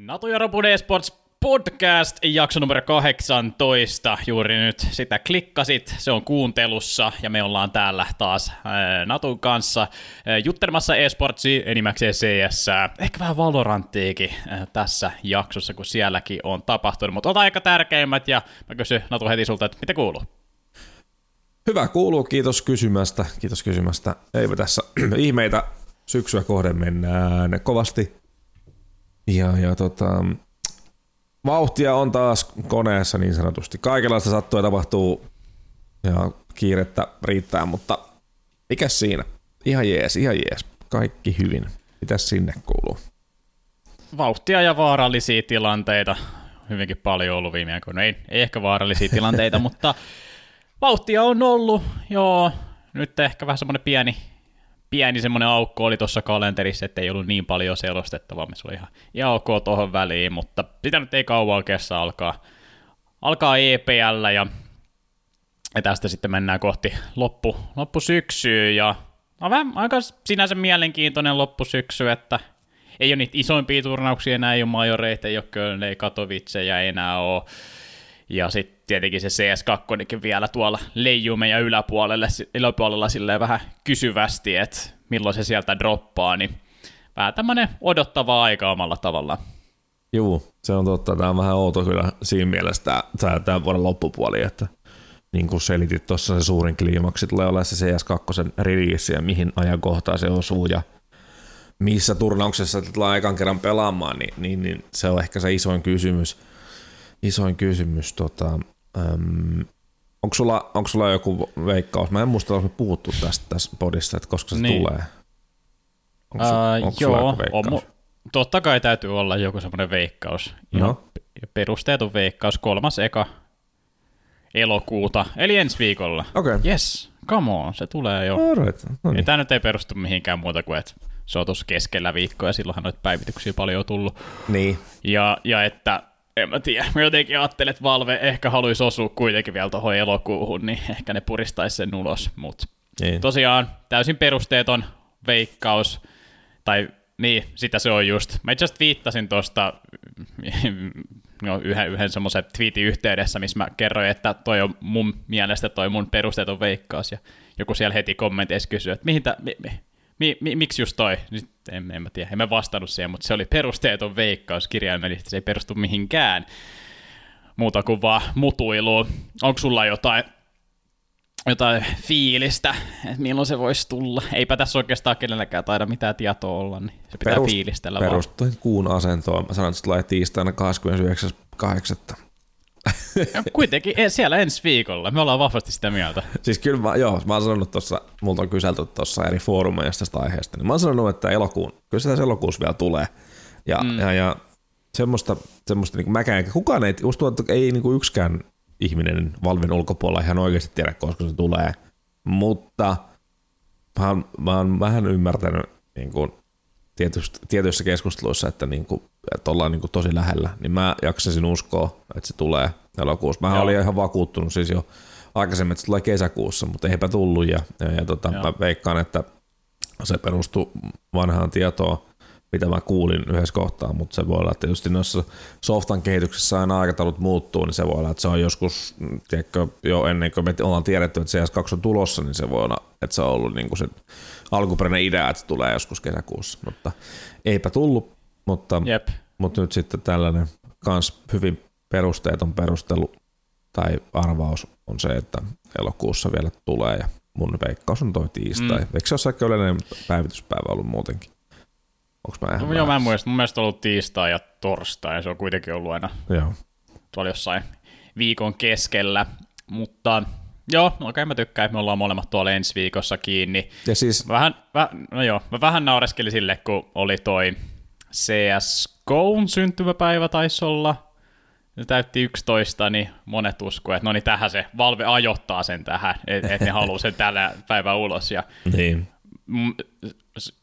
Natu ja Robun eSports podcast, jakso numero 18. Juuri nyt sitä klikkasit, se on kuuntelussa ja me ollaan täällä taas ää, Natun kanssa ää, juttelemassa eSportsia, enimmäkseen CS, ehkä vähän Valoranttiikin tässä jaksossa, kun sielläkin on tapahtunut, mutta ota aika tärkeimmät ja mä kysyn Natu heti sulta, että mitä kuuluu? Hyvä kuuluu, kiitos kysymästä, kiitos kysymästä. Eipä tässä ihmeitä syksyä kohden mennään kovasti. Ja, ja tota, vauhtia on taas koneessa niin sanotusti. Kaikenlaista sattuu ja tapahtuu ja kiirettä riittää, mutta mikä siinä? Ihan jees, ihan jees. Kaikki hyvin. Mitäs sinne kuuluu? Vauhtia ja vaarallisia tilanteita. Hyvinkin paljon ollut viime aikoina. Ei, ei ehkä vaarallisia tilanteita, mutta vauhtia on ollut. Joo, nyt ehkä vähän semmoinen pieni pieni semmoinen aukko oli tuossa kalenterissa, että ei ollut niin paljon selostettavaa, se oli ihan, ihan ok tuohon väliin, mutta sitä nyt ei kauan kestä alkaa, alkaa EPL ja, ja tästä sitten mennään kohti loppu, loppusyksyä ja on vähän aika sinänsä mielenkiintoinen loppusyksy, että ei ole niitä isoimpia turnauksia enää, ei ole majoreita, ei ole Köln, ei enää ole ja sitten tietenkin se CS2 vielä tuolla leijuu meidän yläpuolelle, yläpuolella silleen vähän kysyvästi, että milloin se sieltä droppaa, niin vähän tämmöinen odottava aika omalla tavallaan. Joo, se on totta. Tämä on vähän outo kyllä siinä mielessä tämä, tämä vuoden loppupuoli, että niin kuin selitit tuossa se suurin kliimaksi tulee olemaan se CS2 release ja mihin ajankohtaan se osuu ja missä turnauksessa tullaan ekan kerran pelaamaan, niin, niin, niin se on ehkä se isoin kysymys – isoin kysymys. Tota, äm, onko, sulla, onko sulla joku veikkaus? Mä en muista, että me puhuttu tästä tässä podissa, että koska se niin. tulee. Onko, uh, onko joo, on, mu- totta kai täytyy olla joku semmoinen veikkaus. No. Perusteeton veikkaus, kolmas eka elokuuta, eli ensi viikolla. Okei. Okay. Yes, come on, se tulee jo. Alright. No niin. Tämä nyt ei perustu mihinkään muuta kuin, että se on tuossa keskellä viikkoa ja silloinhan noita päivityksiä paljon tullut. Niin. Ja, ja että en mä tiedä. Mä jotenkin ajattelen, että Valve ehkä haluaisi osua kuitenkin vielä tuohon elokuuhun, niin ehkä ne puristaisi sen ulos. Mutta niin. tosiaan täysin perusteeton veikkaus, tai niin, sitä se on just. Mä itse viittasin tuosta no, yhden, yhden semmoisen tweetin yhteydessä, missä mä kerroin, että toi on mun mielestä toi mun perusteeton veikkaus, ja joku siellä heti kommenteissa kysyi, että mihin tä, mi, mi, mi, mi, miksi just toi? Niin en, en mä tiedä, en mä vastannut siihen, mutta se oli perusteeton veikkaus kirjaimellisesti, se ei perustu mihinkään muuta kuin vaan mutuiluun. Onko sulla jotain, jotain fiilistä, että milloin se voisi tulla? Eipä tässä oikeastaan kenelläkään taida mitään tietoa olla, niin se pitää Perust, fiilistellä Perustuen kuun asentoon. Mä sanon, että se tulee tiistaina 29.8. Kuitenkin e, siellä ensi viikolla, me ollaan vahvasti sitä mieltä. Siis kyllä mä, joo, mä oon sanonut tuossa, multa on kyselty tuossa eri foorumeista tästä aiheesta, niin mä oon sanonut, että elokuun, kyllä sitä elokuussa vielä tulee. Ja, mm. ja, ja semmoista, semmoista niin mäkään, kukaan ei, just että ei niin kuin yksikään ihminen Valvin ulkopuolella ihan oikeasti tiedä, koska se tulee. Mutta mä oon, mä oon vähän ymmärtänyt niin kuin, tietyissä keskusteluissa, että, niin kuin, että ollaan niin kuin tosi lähellä, niin mä jaksasin uskoa, että se tulee elokuussa. Mä olin ihan vakuuttunut siis jo aikaisemmin, että se tulee kesäkuussa, mutta eipä tullut. Ja, ja, ja tota, mä veikkaan, että se perustuu vanhaan tietoon, mitä mä kuulin yhdessä kohtaa, mutta se voi olla, että tietysti noissa softan kehityksessä aina aikataulut muuttuu, niin se voi olla, että se on joskus, tiedätkö, jo ennen kuin me ollaan tiedetty, että CS2 on tulossa, niin se voi olla, että se on ollut niin kuin se alkuperäinen idea, että se tulee joskus kesäkuussa, mutta eipä tullut, mutta, Jep. mutta nyt sitten tällainen kans hyvin perusteeton perustelu tai arvaus on se, että elokuussa vielä tulee ja mun veikkaus on toi tiistai. Mm. Eikö se ole aika yleinen päivityspäivä ollut muutenkin? Onko mä no, joo, mä en muista. Mun mielestä on ollut tiistai ja torstai, ja se on kuitenkin ollut aina joo. tuolla jossain viikon keskellä. Mutta joo, okei okay, mä tykkään, että me ollaan molemmat tuolla ensi viikossa kiinni. Ja siis... Vähän, väh, no joo, mä vähän naureskelin sille, kun oli toi CSGOn syntymäpäivä taisi olla, ne täytti 11, niin monet uskoo, että no niin tähän se, Valve ajoittaa sen tähän, että et ne haluaa sen tällä päivän ulos. Ja niin.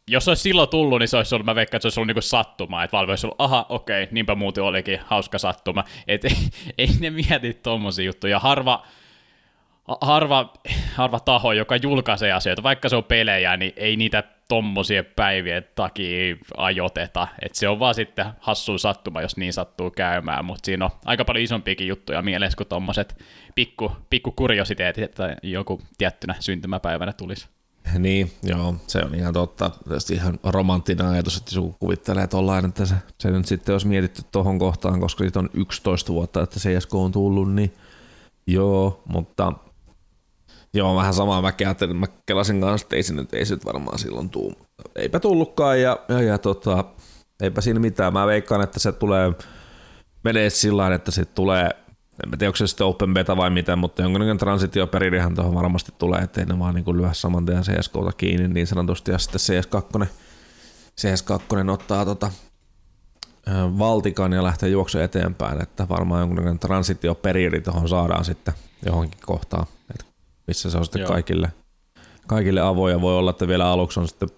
jos olisi silloin tullut, niin se olisi ollut, mä veikkaan, että se olisi ollut niinku sattuma, että Valve olisi ollut, aha, okei, niinpä muuten olikin hauska sattuma. Et ei, ei ne mieti tommosia juttuja. Harva, harva, harva taho, joka julkaisee asioita, vaikka se on pelejä, niin ei niitä tommosien päivien takia ajoteta. Et se on vaan sitten hassu sattuma, jos niin sattuu käymään, mutta siinä on aika paljon isompiakin juttuja mielessä kuin tommoset pikku, pikku kuriositeetit, että joku tiettynä syntymäpäivänä tulisi. Niin, joo, se on ihan totta. Tästä ihan romanttinen ajatus, että joku kuvittelee tollain, että se, se nyt sitten olisi mietitty tuohon kohtaan, koska siitä on 11 vuotta, että CSK on tullut, niin joo, mutta joo, vähän samaa mä ajattelin, mä kelasin kanssa, että ei se nyt, ei se nyt varmaan silloin tuu. Eipä tullutkaan ja, ja, ja tota, eipä siinä mitään. Mä veikkaan, että se tulee, menee sillä että se tulee en tiedä, onko se sitten open beta vai mitä, mutta jonkinlainen transitioperiodihan tuohon varmasti tulee, ettei ne vaan niin lyö saman tien CSKta kiinni niin sanotusti, ja sitten CS2, CS2 ottaa tota, valtikan ja lähtee juoksu eteenpäin, että varmaan jonkinlainen transitioperiodi tuohon saadaan sitten johonkin kohtaan, missä se on sitten kaikille, kaikille avoja. Voi olla, että vielä aluksi on sitten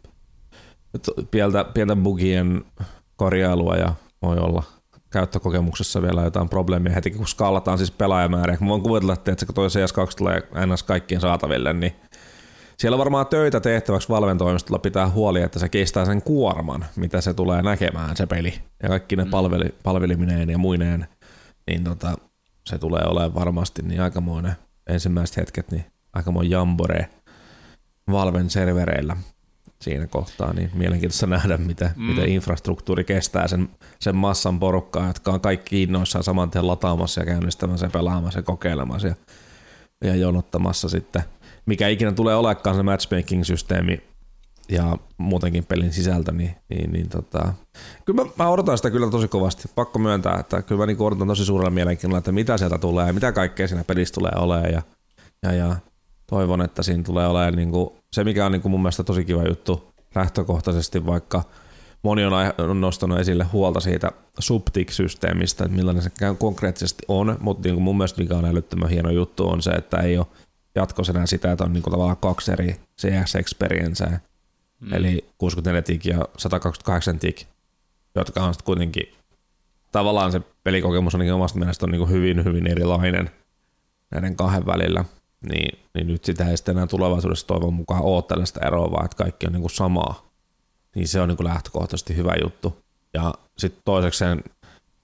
pientä, pientä bugien korjailua ja voi olla käyttökokemuksessa vielä jotain probleemia heti, kun skaalataan siis pelaajamääriä. Mä voin kuvitella, että kun toi CS2 tulee ns. kaikkien saataville, niin siellä on varmaan töitä tehtäväksi valmentoimistolla pitää huoli, että se kestää sen kuorman, mitä se tulee näkemään se peli. Ja kaikki ne mm. palveli, palvelimineen ja muineen, niin tota, se tulee olemaan varmasti niin aikamoinen ensimmäiset hetket, niin aikamoinen jambore Valven servereillä siinä kohtaa, niin mielenkiintoista nähdä, mitä, mm. miten infrastruktuuri kestää sen, sen massan porukkaa, jotka on kaikki innoissaan saman tien lataamassa ja käynnistämässä ja pelaamassa ja kokeilemassa ja, ja jonottamassa sitten, mikä ikinä tulee olekaan se matchmaking-systeemi ja muutenkin pelin sisältö, niin, niin, niin tota, kyllä mä, mä, odotan sitä kyllä tosi kovasti. Pakko myöntää, että kyllä mä niin odotan tosi suurella mielenkiinnolla, että mitä sieltä tulee ja mitä kaikkea siinä pelissä tulee olemaan ja, ja, ja toivon, että siinä tulee olemaan niin kuin, se, mikä on niin kuin mun mielestä tosi kiva juttu lähtökohtaisesti, vaikka moni on, nostanut esille huolta siitä subtik-systeemistä, että millainen se konkreettisesti on, mutta niin kuin mun mielestä mikä on älyttömän hieno juttu on se, että ei ole jatkossa enää sitä, että on niin kuin tavallaan kaksi eri CS-experienceä, mm. eli 64 tik ja 128 tik, jotka on sitten kuitenkin tavallaan se pelikokemus on niin omasta mielestä on niin kuin hyvin, hyvin erilainen näiden kahden välillä niin, niin nyt sitä ei sitten enää tulevaisuudessa toivon mukaan ole tällaista eroa, vaan että kaikki on niin kuin samaa. Niin se on niin kuin lähtökohtaisesti hyvä juttu. Ja sitten toisekseen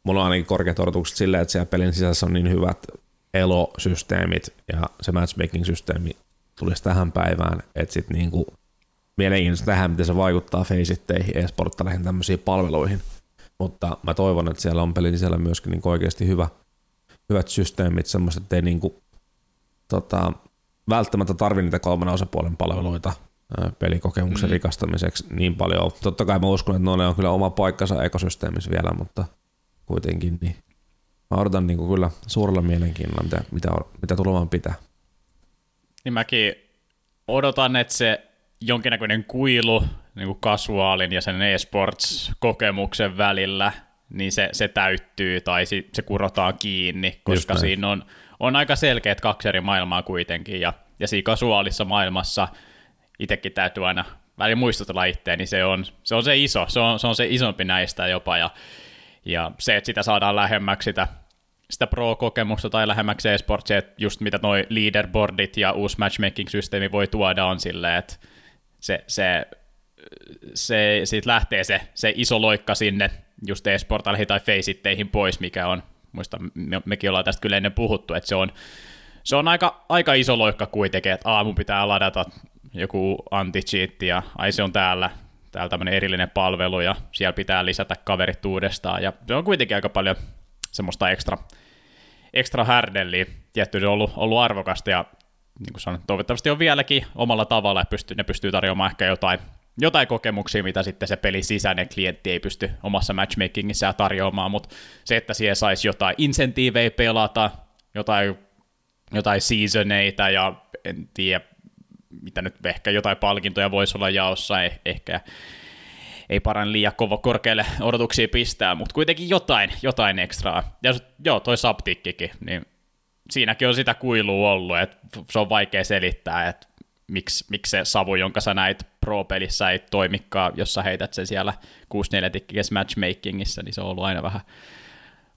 mulla on ainakin korkeat odotukset silleen, että siellä pelin sisässä on niin hyvät elosysteemit ja se matchmaking-systeemi tulisi tähän päivään, että sitten niin kuin mielenkiintoista tähän, miten se vaikuttaa feisitteihin, e-sporttaleihin, tämmöisiin palveluihin. Mutta mä toivon, että siellä on pelin sisällä myöskin niin oikeasti hyvä, hyvät systeemit, semmoiset, että ei niin kuin tota, välttämättä tarvi niitä kolmen osapuolen palveluita pelikokemuksen mm. rikastamiseksi niin paljon. Totta kai mä uskon, että ne on kyllä oma paikkansa ekosysteemissä vielä, mutta kuitenkin niin mä odotan niin kuin kyllä suurella mielenkiinnolla, mitä, mitä, mitä tulemaan pitää. Niin mäkin odotan, että se jonkinnäköinen kuilu niin kuin kasuaalin ja sen e-sports-kokemuksen välillä, niin se, se täyttyy tai se, se kurotaan kiinni, koska siinä on on aika selkeät kaksi eri maailmaa kuitenkin, ja, ja siinä kasuaalissa maailmassa itsekin täytyy aina välillä muistutella itseä, niin se on, se on se iso, se on, se on se isompi näistä jopa, ja, ja se, että sitä saadaan lähemmäksi sitä, sitä pro-kokemusta tai lähemmäksi esportsia, että just mitä noi leaderboardit ja uusi matchmaking-systeemi voi tuoda on silleen, että se, se, se, siitä lähtee se, se iso loikka sinne just esportaihin tai feisitteihin pois, mikä on muista me, mekin ollaan tästä kyllä ennen puhuttu, että se on, se on aika, aika iso loikka kuitenkin, että aamu pitää ladata joku anti-cheat ja ai se on täällä, täällä tämmöinen erillinen palvelu ja siellä pitää lisätä kaverit uudestaan ja se on kuitenkin aika paljon semmoista ekstra, ekstra härdelliä. Tietty se on ollut, ollut arvokasta ja niin kuin sanon, toivottavasti on vieläkin omalla tavalla, että pystyy, ne pystyy tarjoamaan ehkä jotain jotain kokemuksia, mitä sitten se pelin sisäinen klientti ei pysty omassa matchmakingissään tarjoamaan, mutta se, että siellä saisi jotain insentiivejä pelata, jotain, jotain seasoneita ja en tiedä, mitä nyt ehkä jotain palkintoja voisi olla jaossa, eh, ehkä ei paran liian kova korkealle odotuksia pistää, mutta kuitenkin jotain, jotain ekstraa. Ja joo, toi subtikkikin, niin siinäkin on sitä kuilua ollut, että se on vaikea selittää, että miksi, miksi se savu, jonka sä näit Pro-pelissä, ei toimikaan, jos sä heität sen siellä 6-4 tikkikes matchmakingissa, niin se on ollut aina vähän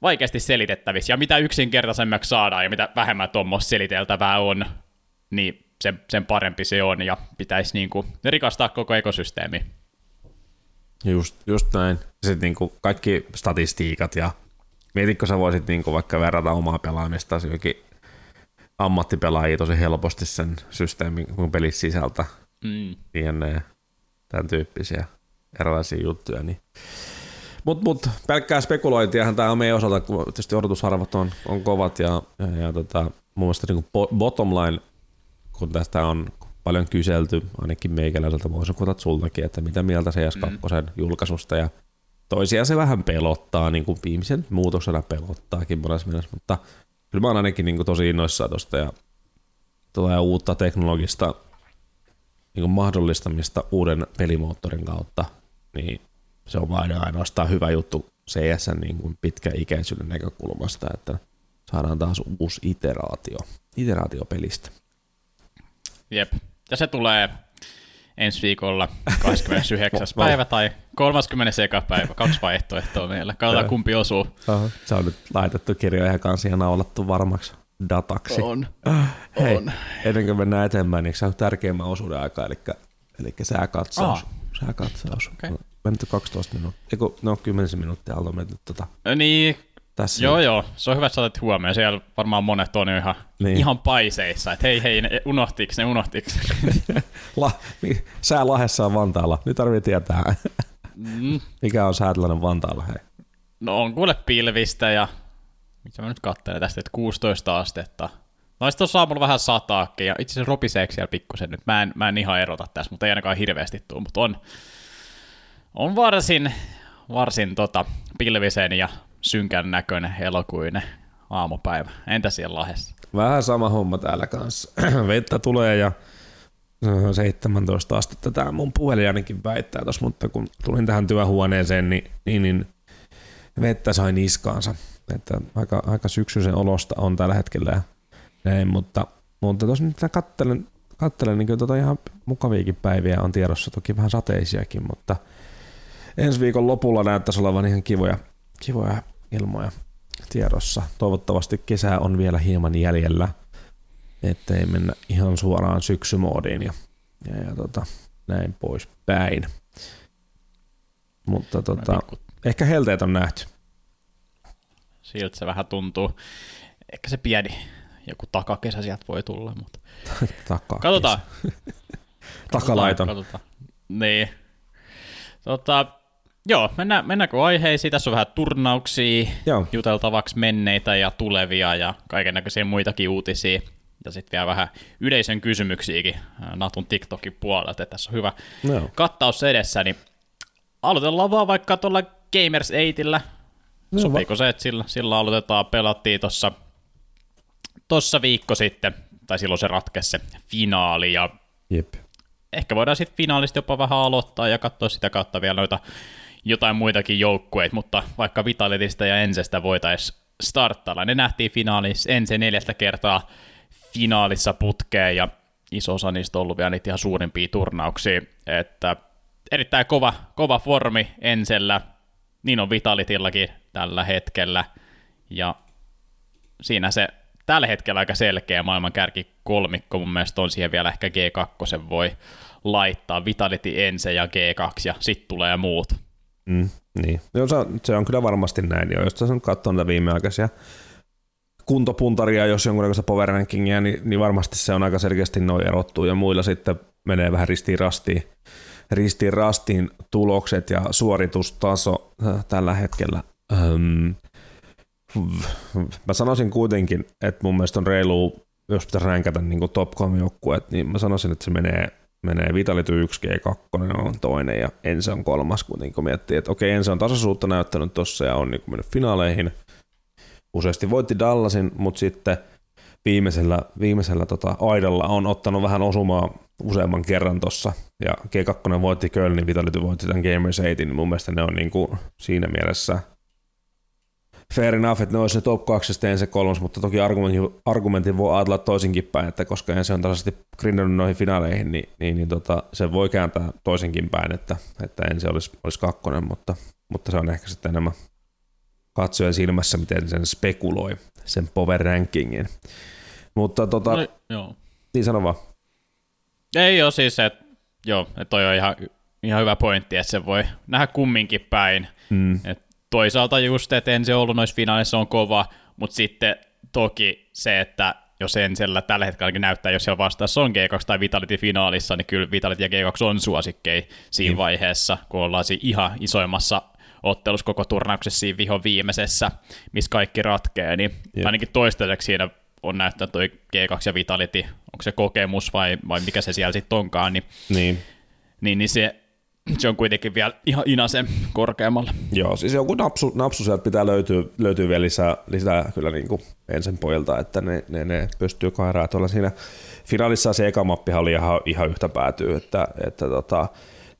vaikeasti selitettävissä. Ja mitä yksinkertaisemmaksi saadaan ja mitä vähemmän tuommoista seliteltävää on, niin sen, sen parempi se on ja pitäisi niin kuin rikastaa koko ekosysteemi. Just, just näin. Sitten niin kuin kaikki statistiikat ja mietitkö sä voisit niin kuin vaikka verrata omaa pelaamista jokin ammattipelaajia tosi helposti sen systeemin kun pelit sisältä. Mm. Ja tämän tyyppisiä erilaisia juttuja. Niin. Mutta mut, pelkkää spekulointiahan tämä on meidän osalta, kun tietysti odotusarvot on, on kovat ja, ja, ja tota, mun mielestä niin bottom line, kun tästä on paljon kyselty, ainakin meikäläiseltä voisin kutat sultakin, että mitä mieltä CS2 mm. julkaisusta ja toisia se vähän pelottaa, niin kuin viimeisen muutoksena pelottaakin monessa mielessä, mutta kyllä mä oon ainakin niin kuin tosi innoissaan tosta ja tulee uutta teknologista niin kuin mahdollistamista uuden pelimoottorin kautta, niin se on vain ainoastaan hyvä juttu CS niin kuin pitkäikäisyyden näkökulmasta, että saadaan taas uusi iteraatio, iteraatio pelistä. Jep, ja se tulee ensi viikolla 29. päivä tai 30. päivä. Kaksi vaihtoehtoa meillä. Katsotaan kumpi osuu. Aha. Se on nyt laitettu kirjoja kanssa ja naulattu varmaksi dataksi. On. Hei, on. ennen kuin mennään eteenpäin, niin se on tärkeimmän osuuden aika, eli, eli sääkatsaus. Oh. Sääkatsaus. Okay. Mennyt 12 minuuttia, eikö, no 10 minuuttia on mennyt tota. Niin, tässä. Joo, joo. Se on hyvä, että sä huomioon. Siellä varmaan monet on ihan, niin. ihan paiseissa, että hei, hei, ne unohtiks, ne unohtiks. La, sää Lahessa on Vantaalla. Nyt tarvii tietää. Mm. Mikä on säätilanne Vantaalla, hei? No on kuule pilvistä ja mitä mä nyt katselen tästä, että 16 astetta. No sitten tuossa aamulla vähän sataakin ja itse asiassa ropiseeksi siellä pikkusen nyt. Mä en, mä en ihan erota tässä, mutta ei ainakaan hirveästi tule, mutta on, on varsin, varsin tota, pilvisen ja synkän näköinen elokuinen aamupäivä. Entä siellä Lahdessa? Vähän sama homma täällä kanssa. Vettä tulee ja 17 äh, astetta tämä mun puhelin ainakin väittää tos, mutta kun tulin tähän työhuoneeseen, niin, niin, niin vettä sai niskaansa. Että aika, aika syksyisen olosta on tällä hetkellä näin, mutta, mutta tuossa nyt kattelen, kattelen niin kyllä tota ihan mukaviakin päiviä on tiedossa, toki vähän sateisiakin, mutta ensi viikon lopulla näyttäisi olevan ihan kivoja, kivoja ilmoja tiedossa. Toivottavasti kesä on vielä hieman jäljellä, ettei mennä ihan suoraan syksymoodiin ja, ja, ja tota, näin pois päin. Mutta tota, ehkä helteet on nähty. Siltä se vähän tuntuu. Ehkä se pieni joku takakesä sieltä voi tulla, mutta takakesä. katsotaan. Takalaiton. Katsotaan. Niin. Tota, Joo, mennään, mennäänkö aiheisiin? Tässä on vähän turnauksia Joo. juteltavaksi menneitä ja tulevia ja kaiken näköisiä muitakin uutisia. Ja sitten vielä vähän yleisön kysymyksiäkin Natun TikTokin puolelta. Tässä on hyvä Joo. kattaus edessä, niin aloitellaan vaan vaikka tuolla Gamers 8 no, Sopiiko se, että sillä, sillä aloitetaan? Pelattiin tuossa tossa viikko sitten, tai silloin se ratkesi se finaali, ja Jep. ehkä voidaan sitten finaalista jopa vähän aloittaa ja katsoa sitä kautta vielä noita jotain muitakin joukkueita, mutta vaikka Vitalitista ja Ensestä voitaisiin starttailla. Ne nähtiin finaalissa Ense neljästä kertaa finaalissa putkeen ja iso osa niistä on ollut vielä niitä ihan suurimpia turnauksia, että erittäin kova, kova formi Ensellä, niin on Vitalitillakin tällä hetkellä, ja siinä se tällä hetkellä aika selkeä maailman kärki kolmikko, mun mielestä on siihen vielä ehkä G2 voi laittaa, Vitality Ense ja G2, ja sitten tulee muut. Mm, niin. No, se, on, se on kyllä varmasti näin. Jo. Jos sä nyt katsoo näitä viimeaikaisia kuntopuntaria, jos jonkunnäköistä power rankingia, niin, niin, varmasti se on aika selkeästi noin erottuu ja muilla sitten menee vähän ristiin rastiin, ristiin rastiin tulokset ja suoritustaso äh, tällä hetkellä. Ähm, mä sanoisin kuitenkin, että mun mielestä on reilu, jos pitäisi ränkätä niin top 3 joukkueet, niin mä sanoisin, että se menee menee Vitality 1, G2 on toinen ja Ense on kolmas, kuitenkin kun miettii, että okei, Ense on tasaisuutta näyttänyt tossa ja on niin mennyt finaaleihin. Useasti voitti Dallasin, mutta sitten viimeisellä, viimeisellä tota, aidalla on ottanut vähän osumaa useamman kerran tossa. Ja G2 voitti Kölnin, Vitality voitti tämän Gamers 8, niin mun mielestä ne on niin kuin siinä mielessä fair enough, että ne olisi ne top 2 ja se kolmas, mutta toki argumentin, argumentin voi ajatella toisinkin päin, että koska ensin on tasaisesti grindannut noihin finaaleihin, niin, niin, niin tota, se voi kääntää toisinkin päin, että, että ensin olisi, olisi kakkonen, mutta, mutta se on ehkä sitten enemmän katsojen silmässä, miten sen spekuloi, sen power rankingin. Mutta tota, no, joo. niin sano vaan. Ei ole siis, että joo, että toi on ihan, ihan hyvä pointti, että se voi nähdä kumminkin päin. Mm. Et toisaalta just, että ensi ollut noissa finaalissa on kova, mutta sitten toki se, että jos Ensellä tällä hetkellä näyttää, jos siellä vastaassa on G2 tai Vitality finaalissa, niin kyllä Vitality ja G2 on suosikkei siinä mm. vaiheessa, kun ollaan siinä ihan isoimmassa ottelussa koko turnauksessa siinä viho viimeisessä, missä kaikki ratkee, niin yep. ainakin toistaiseksi siinä on näyttänyt toi G2 ja Vitality, onko se kokemus vai, vai mikä se siellä sitten onkaan, niin, niin. niin, niin se, se on kuitenkin vielä ihan inasen korkeammalla. Joo, siis joku napsu, napsu sieltä pitää löytyä, löytyy vielä lisää, lisää kyllä niin kuin ensin pojilta, että ne, ne, ne pystyy kairaa tuolla siinä finaalissa se eka mappihan oli ihan, ihan yhtä päätyy, että, että tota,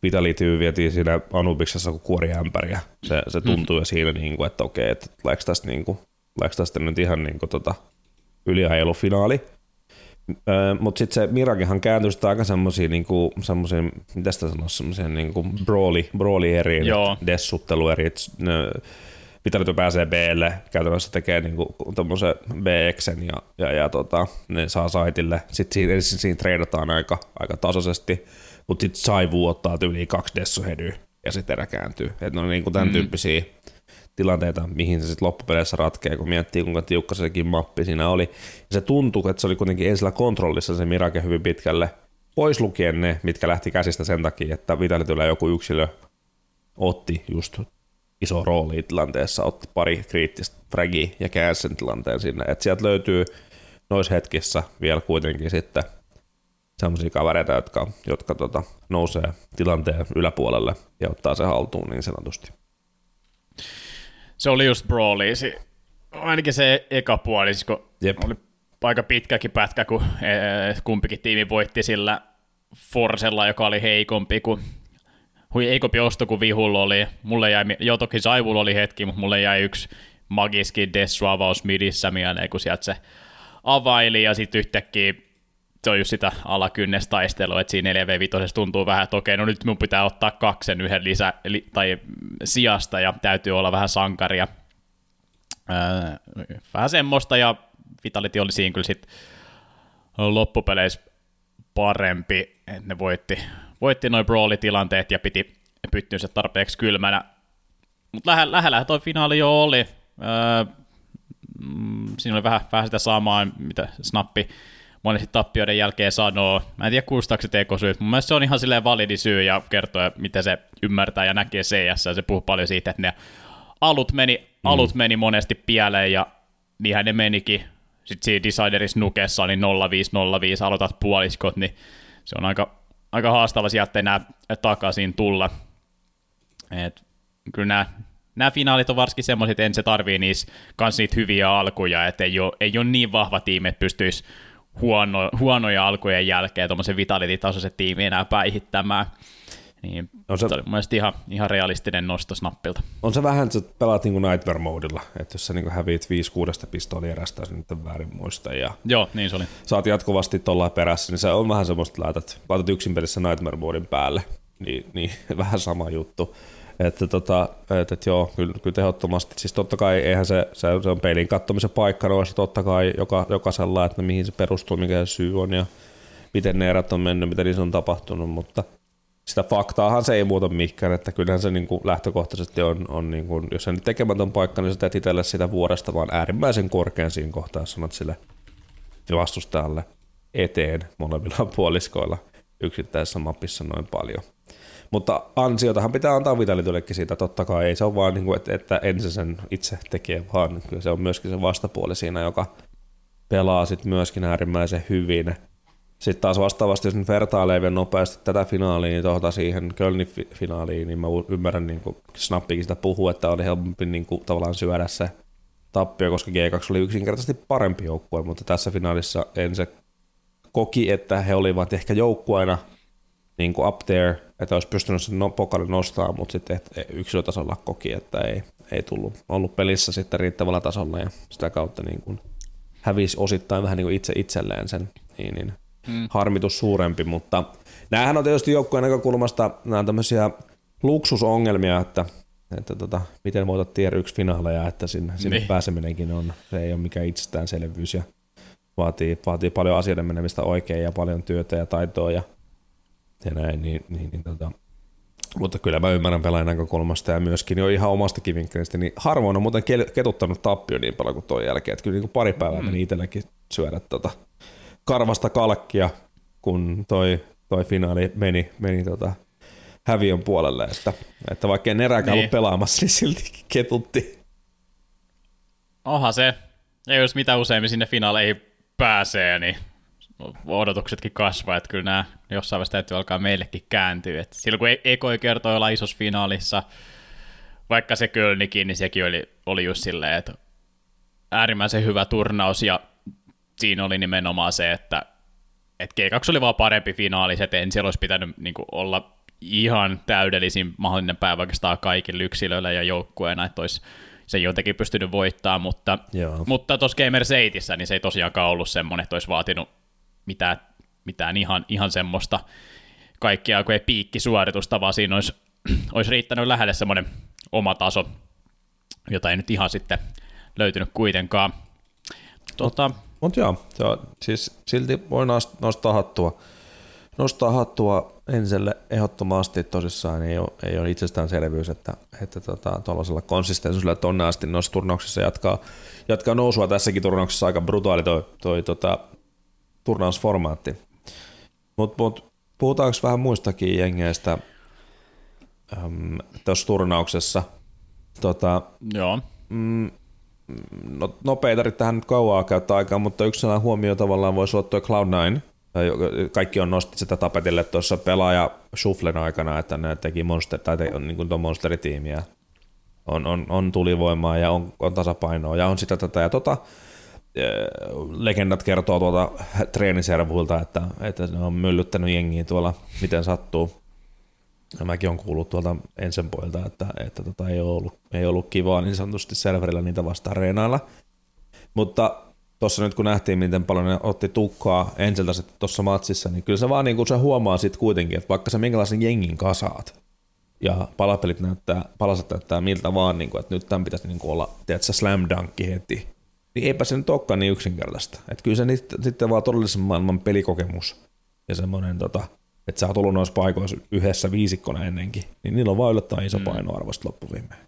Vitality vietiin siinä Anubiksessa kuin kuoriämpäriä. Se, se tuntuu mm. jo siinä, niin kuin, että okei, että läks tästä, niin kuin, läks tästä nyt ihan niin kuin, tota, yliajelufinaali. Öö, Mutta sitten se Mirakihan kääntyi sitä aika semmoisiin, niinku, semmoisiin, mitä sitä sanoisi, semmoisiin niinku brawli, brawli eri, dessuttelu eri, Vitality pääsee Blle, käytännössä tekee niinku tommosen BXen ja, ja, ja tota, ne saa saitille. Sitten siinä, ensin siinä treidataan aika, aika tasaisesti, mutta sitten Saivu ottaa yli kaksi dessuhedyä ja sitten erä kääntyy. Et ne on niinku tämän mm. tyyppisiä tilanteita, mihin se sitten loppupeleissä ratkee, kun miettii kuinka tiukka sekin mappi siinä oli. Ja se tuntui, että se oli kuitenkin ensillä kontrollissa se Mirake hyvin pitkälle, pois lukien ne, mitkä lähti käsistä sen takia, että Vitalityllä joku yksilö otti just iso rooli tilanteessa, otti pari kriittistä fragi ja käänsi sen tilanteen sinne. että sieltä löytyy noissa hetkissä vielä kuitenkin sitten sellaisia kavereita, jotka, jotka tota, nousee tilanteen yläpuolelle ja ottaa se haltuun niin sanotusti se oli just Brawly, ainakin se eka puoli, siis kun Jep. oli aika pitkäkin pätkä, kun e, e, kumpikin tiimi voitti sillä Forsella, joka oli heikompi kuin hui heikompi osto kuin Vihulla oli. Mulle jäi, jo toki Saivulla oli hetki, mutta mulle jäi yksi magiski Dessu-avaus midissä mieleen, kun sieltä se availi ja sitten yhtäkkiä se on just sitä alakynnestaistelua, että siinä 4v5 tuntuu vähän, että okei, no nyt mun pitää ottaa kaksen yhden lisä, li, tai sijasta ja täytyy olla vähän sankaria. Öö, vähän semmoista ja Vitality oli siinä kyllä sitten loppupeleissä parempi, että ne voitti, voitti noin brawlitilanteet ja piti pyttynsä tarpeeksi kylmänä. Mutta lähellä, lähellä toi finaali jo oli. Öö, mm, siinä oli vähän, vähän sitä samaa, mitä Snappi monesti tappioiden jälkeen sanoo. Mä en tiedä kuulostaako se tekosyyt. Mun mielestä se on ihan silleen validi syy ja kertoo, miten se ymmärtää ja näkee CS. Ja se puhuu paljon siitä, että ne alut meni, mm. alut meni monesti pieleen ja niinhän ne menikin. Sitten siinä Decideris nukessa oli 0505, aloitat puoliskot, niin se on aika, aika haastava sieltä enää takaisin tulla. Et, kyllä nämä, nämä finaalit on varsinkin semmoiset, että en se tarvii niissä kans niitä hyviä alkuja, että ei ole, ei ole niin vahva tiimi, että pystyisi huono, huonoja alkujen jälkeen tuommoisen vitality-tasoisen tiimi enää päihittämään. Niin on se, se oli mun mielestä ihan, ihan realistinen nosto snappilta. On se vähän, että pelaat niin Nightmare modilla, että jos sä niin häviit 5-6 pistoolia erästä, jos nyt väärin muista. Ja Joo, niin se oli. Saat jatkuvasti tuolla perässä, niin se on vähän semmoista, että laitat, laitat yksin pelissä Nightmare modin päälle, niin, niin vähän sama juttu. Että tota, et, et joo, kyllä, kyllä tehottomasti. Siis totta kai eihän se, se, se on peilin kattomisen paikka noissa totta kai joka, jokaisella, että mihin se perustuu, mikä se syy on ja miten ne erät on mennyt, mitä niissä on tapahtunut, mutta sitä faktaahan se ei muuta mikään, että kyllähän se niin kuin lähtökohtaisesti on, on niin kuin, jos se nyt tekemätön paikka, niin sä teet itselle sitä vuodesta vaan äärimmäisen korkean siinä kohtaa, jos sanot sille vastustajalle eteen molemmilla puoliskoilla yksittäisessä mapissa noin paljon. Mutta ansiotahan pitää antaa Vitalityllekin siitä, totta kai ei se ole vaan, niin kuin, että, että ensin sen itse tekee, vaan kyllä se on myöskin se vastapuoli siinä, joka pelaa sitten myöskin äärimmäisen hyvin. Sitten taas vastaavasti, jos vertailee vielä nopeasti tätä finaalia niin tuota siihen Kölnin finaaliin, niin mä ymmärrän, niin kuin Snappikin sitä puhuu, että oli helpompi niin kuin, tavallaan syödä se tappio, koska G2 oli yksinkertaisesti parempi joukkue, mutta tässä finaalissa en se koki, että he olivat ehkä joukkueena niin kuin up there, että olisi pystynyt sen no, pokalin nostamaan, mutta sitten yksilötasolla koki, että ei, ei tullut ollut pelissä sitten riittävällä tasolla ja sitä kautta niin kuin hävisi osittain vähän niin kuin itse itselleen sen, niin, niin mm. harmitus suurempi, mutta näähän on tietysti joukkueen näkökulmasta nämä tämmöisiä luksusongelmia, että, että tota, miten voitat tier 1 finaaleja, että sinne, sinne niin. pääseminenkin on, se ei ole mikään itsestäänselvyys ja vaatii, vaatii paljon asioiden menemistä oikein ja paljon työtä ja taitoa ja ja näin, niin, niin, niin tota, mutta kyllä mä ymmärrän pelaajan näkökulmasta ja myöskin jo ihan omastakin vinkkelistä, niin harvoin on muuten ketuttanut tappio niin paljon kuin tuon jälkeen, että kyllä niin kuin pari päivää mm. meni itselläkin syödä tota karvasta kalkkia, kun toi, toi finaali meni, meni tota häviön puolelle, että, että vaikka en erääkään niin. ollut pelaamassa, niin silti ketutti. Oha se, ja jos mitä useimmin sinne finaaleihin pääsee, niin odotuksetkin kasvaa, että kyllä nämä jossain vaiheessa täytyy alkaa meillekin kääntyä. Et silloin kun Ekoi kertoi olla isossa finaalissa, vaikka se Kölnikin, niin sekin oli, oli just silleen, että äärimmäisen hyvä turnaus, ja siinä oli nimenomaan se, että, että G2 oli vaan parempi finaali, että en siellä olisi pitänyt niin kuin, olla ihan täydellisin mahdollinen päivä oikeastaan kaikille yksilöille ja joukkueena, että olisi se jotenkin pystynyt voittaa, mutta, Joo. mutta tuossa Gamer 8, niin se ei tosiaankaan ollut semmoinen, että olisi vaatinut mitään, mitään ihan, ihan semmoista kaikkia ei piikkisuoritusta, vaan siinä olisi, olisi riittänyt lähelle semmoinen oma taso, jota ei nyt ihan sitten löytynyt kuitenkaan. Tuota, Mutta joo, se on, siis silti voi nostaa hattua, nostaa hattua Enselle ehdottomasti tosissaan ei ole, ei ole itsestäänselvyys, että, että tota, tuollaisella konsistensuudella tonne asti noissa turnauksissa jatkaa, jatkaa nousua tässäkin turnauksessa aika brutaali toi, toi tota, turnausformaatti. Mutta mut, puhutaanko vähän muistakin jengeistä tuossa turnauksessa? Tota, Joo. Mm, no, nopeita tähän nyt kauaa käyttää aikaa, mutta yksi sellainen huomio tavallaan voisi olla tuo Cloud9. Kaikki on nosti sitä tapetille tuossa pelaaja Shufflen aikana, että ne teki monster, tai te, niin kuin monsteritiimiä. On, on, on tulivoimaa ja on, on tasapainoa ja on sitä tätä ja tota legendat kertoo tuolta treeniservuilta, että, että ne on myllyttänyt jengiä tuolla, miten sattuu. Ja mäkin on kuullut tuolta ensin poilta, että, että tota ei, ole ollut, ei ollut kivaa niin sanotusti serverillä niitä vastaan reenailla. Mutta tuossa nyt kun nähtiin, miten paljon ne otti tukkaa ensiltä tuossa matsissa, niin kyllä se vaan niin kuin se huomaa sitten kuitenkin, että vaikka se minkälaisen jengin kasaat, ja palapelit näyttää, palaset näyttää miltä vaan, niin kuin, että nyt tämän pitäisi niin kuin olla, tiedätkö, slam dunkki heti, niin eipä se nyt olekaan niin yksinkertaista. Että kyllä se sitten vaan todellisen maailman pelikokemus ja semmoinen, tota, että sä oot ollut noissa paikoissa yhdessä viisikkona ennenkin, niin niillä on vaan yllättävän iso mm. painoarvo loppuviimeen.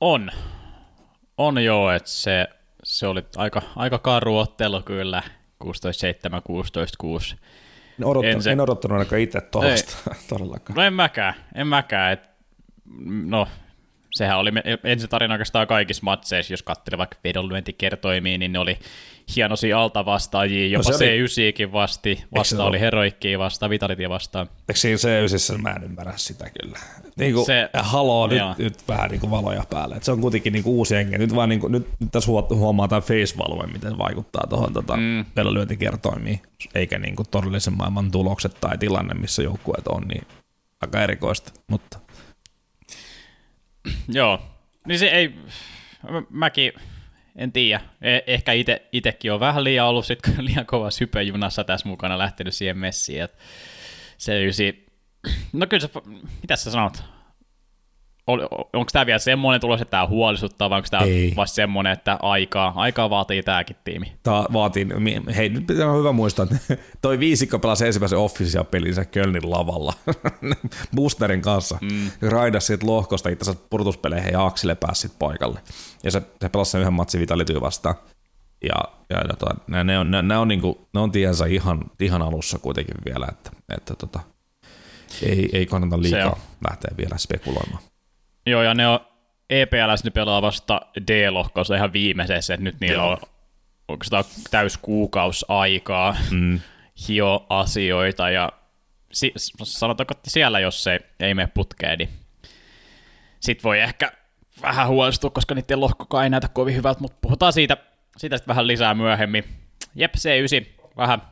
On. On joo, että se, se oli aika, aika karu ottelu kyllä, 16-7, 16-6. En, odottanut, en, se... en odottanut ainakaan itse tuosta todellakaan. No en mäkään, en mäkään. Et, no, sehän oli ensi tarina oikeastaan kaikissa matseissa, jos katselee vaikka vedonlyöntikertoimia, niin ne oli hienosia alta vastaajia, no jopa no C9kin vasti, vasta oli Heroikkiin vastaan, Vitalitia vastaan. Eikö siinä C9 mä en ymmärrä sitä kyllä. Niin kuin, se, haloo, nyt, nyt, vähän niin kuin valoja päälle. Et se on kuitenkin niin kuin uusi henki. Nyt, vaan niin kuin, nyt, nyt tässä huomaa tämä face miten vaikuttaa tuohon tota, mm. vedonlyöntikertoimiin, eikä niin kuin todellisen maailman tulokset tai tilanne, missä joukkueet on, niin aika erikoista, mutta Joo, niin se ei, mäkin en tiedä. E- ehkä ite, itekin on vähän liian ollut sit, liian kova sypejunassa tässä mukana lähtenyt siihen messiin. Et se ysi, no kyllä se, mitä sä sanot? Onko tämä vielä semmoinen tulos, että tämä huolestuttaa, vai onko tämä vasta semmoinen, että aikaa, aikaa vaatii tämäkin tiimi? Tämä vaatii, hei nyt pitää hyvä muistaa, että toi viisikko pelasi ensimmäisen Official pelinsä Kölnin lavalla boosterin kanssa. Mm. Raidas siitä lohkosta itse asiassa purtuspeleihin ja Aksille pääsi paikalle. Ja se, se pelasi sen yhden matsin Vitalityy vastaan. Ja, ja tota, ne, ne, on, ne, ne on, niinku, ne on tiensä ihan, ihan alussa kuitenkin vielä, että, että tota, ei, ei kannata liikaa lähteä vielä spekuloimaan. Joo, ja ne on EPLS ne pelaa vasta D-lohkossa ihan viimeisessä, että nyt niillä Joo. on oikeastaan täys kuukaus aikaa mm. hio asioita, ja si- sanotaanko, että siellä, jos se ei mene putkeen, niin sit voi ehkä vähän huolestua, koska niiden lohkokaan ei näytä kovin hyvältä, mutta puhutaan siitä, siitä sitten vähän lisää myöhemmin. Jep, C9, vähän,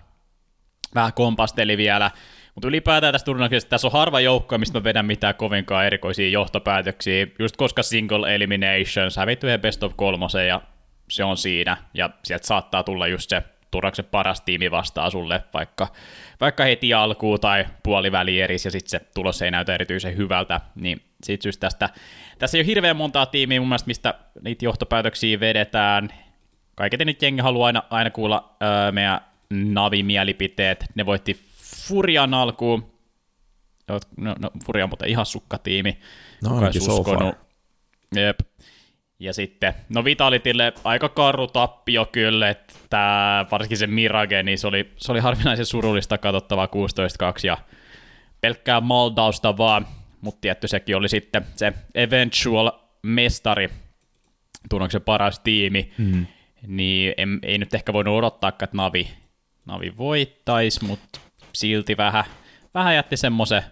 vähän kompasteli vielä. Mutta ylipäätään tässä turnauksessa tässä on harva joukko, mistä mä vedän mitään kovinkaan erikoisia johtopäätöksiä, just koska single eliminations, hävitty yhden best of kolmosen ja se on siinä, ja sieltä saattaa tulla just se turnauksen paras tiimi vastaan sulle, vaikka, vaikka heti alkuun tai puoliväli eris, ja sitten se tulos ei näytä erityisen hyvältä, niin siitä syystä tästä, tässä ei ole hirveän montaa tiimiä mun mielestä, mistä niitä johtopäätöksiä vedetään. Kaiketi nyt jengi haluaa aina, aina kuulla öö, meidän Navi-mielipiteet, ne voitti Furian alkuun. No, no, Furia on muuten ihan sukkatiimi. No ainakin so. Jep. Ja sitten, no Vitalitille aika karu tappio kyllä, että varsinkin se Mirage, niin se oli, se oli harvinaisen surullista katsottavaa 16-2 ja pelkkää maldausta vaan, mutta tietty sekin oli sitten se eventual mestari, tunnoksen paras tiimi, mm. niin en, ei nyt ehkä voinut odottaa, että Navi, Navi voittaisi, mutta silti vähän, vähän jätti semmoisen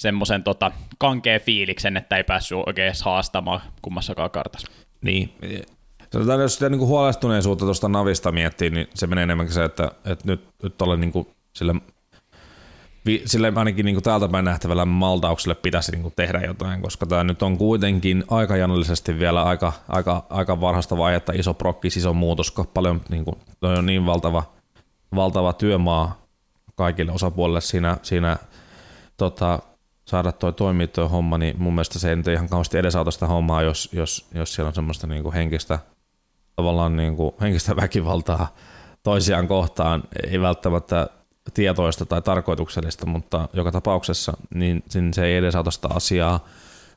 semmoisen tota, kankeen fiiliksen, että ei päässyt oikein haastamaan kummassakaan kartassa. Niin. Sanotaan, jos sitä niin kuin huolestuneisuutta tuosta Navista miettii, niin se menee enemmänkin se, että, että nyt, nyt olen niin kuin sille, sille ainakin niin kuin täältä päin nähtävällä maltaukselle pitäisi niin kuin tehdä jotain, koska tämä nyt on kuitenkin aika janallisesti vielä aika, aika, aika varhaista vaihetta, iso prokkis, iso muutos, paljon niin kuin, on niin valtava, valtava työmaa kaikille osapuolille siinä, siinä tota, saada toi toimia toi homma, niin mun mielestä se ei nyt ihan kauheasti edesauta sitä hommaa, jos, jos, jos siellä on semmoista niin kuin henkistä, tavallaan niin kuin henkistä väkivaltaa toisiaan kohtaan, ei välttämättä tietoista tai tarkoituksellista, mutta joka tapauksessa niin, niin se ei edesauta sitä asiaa,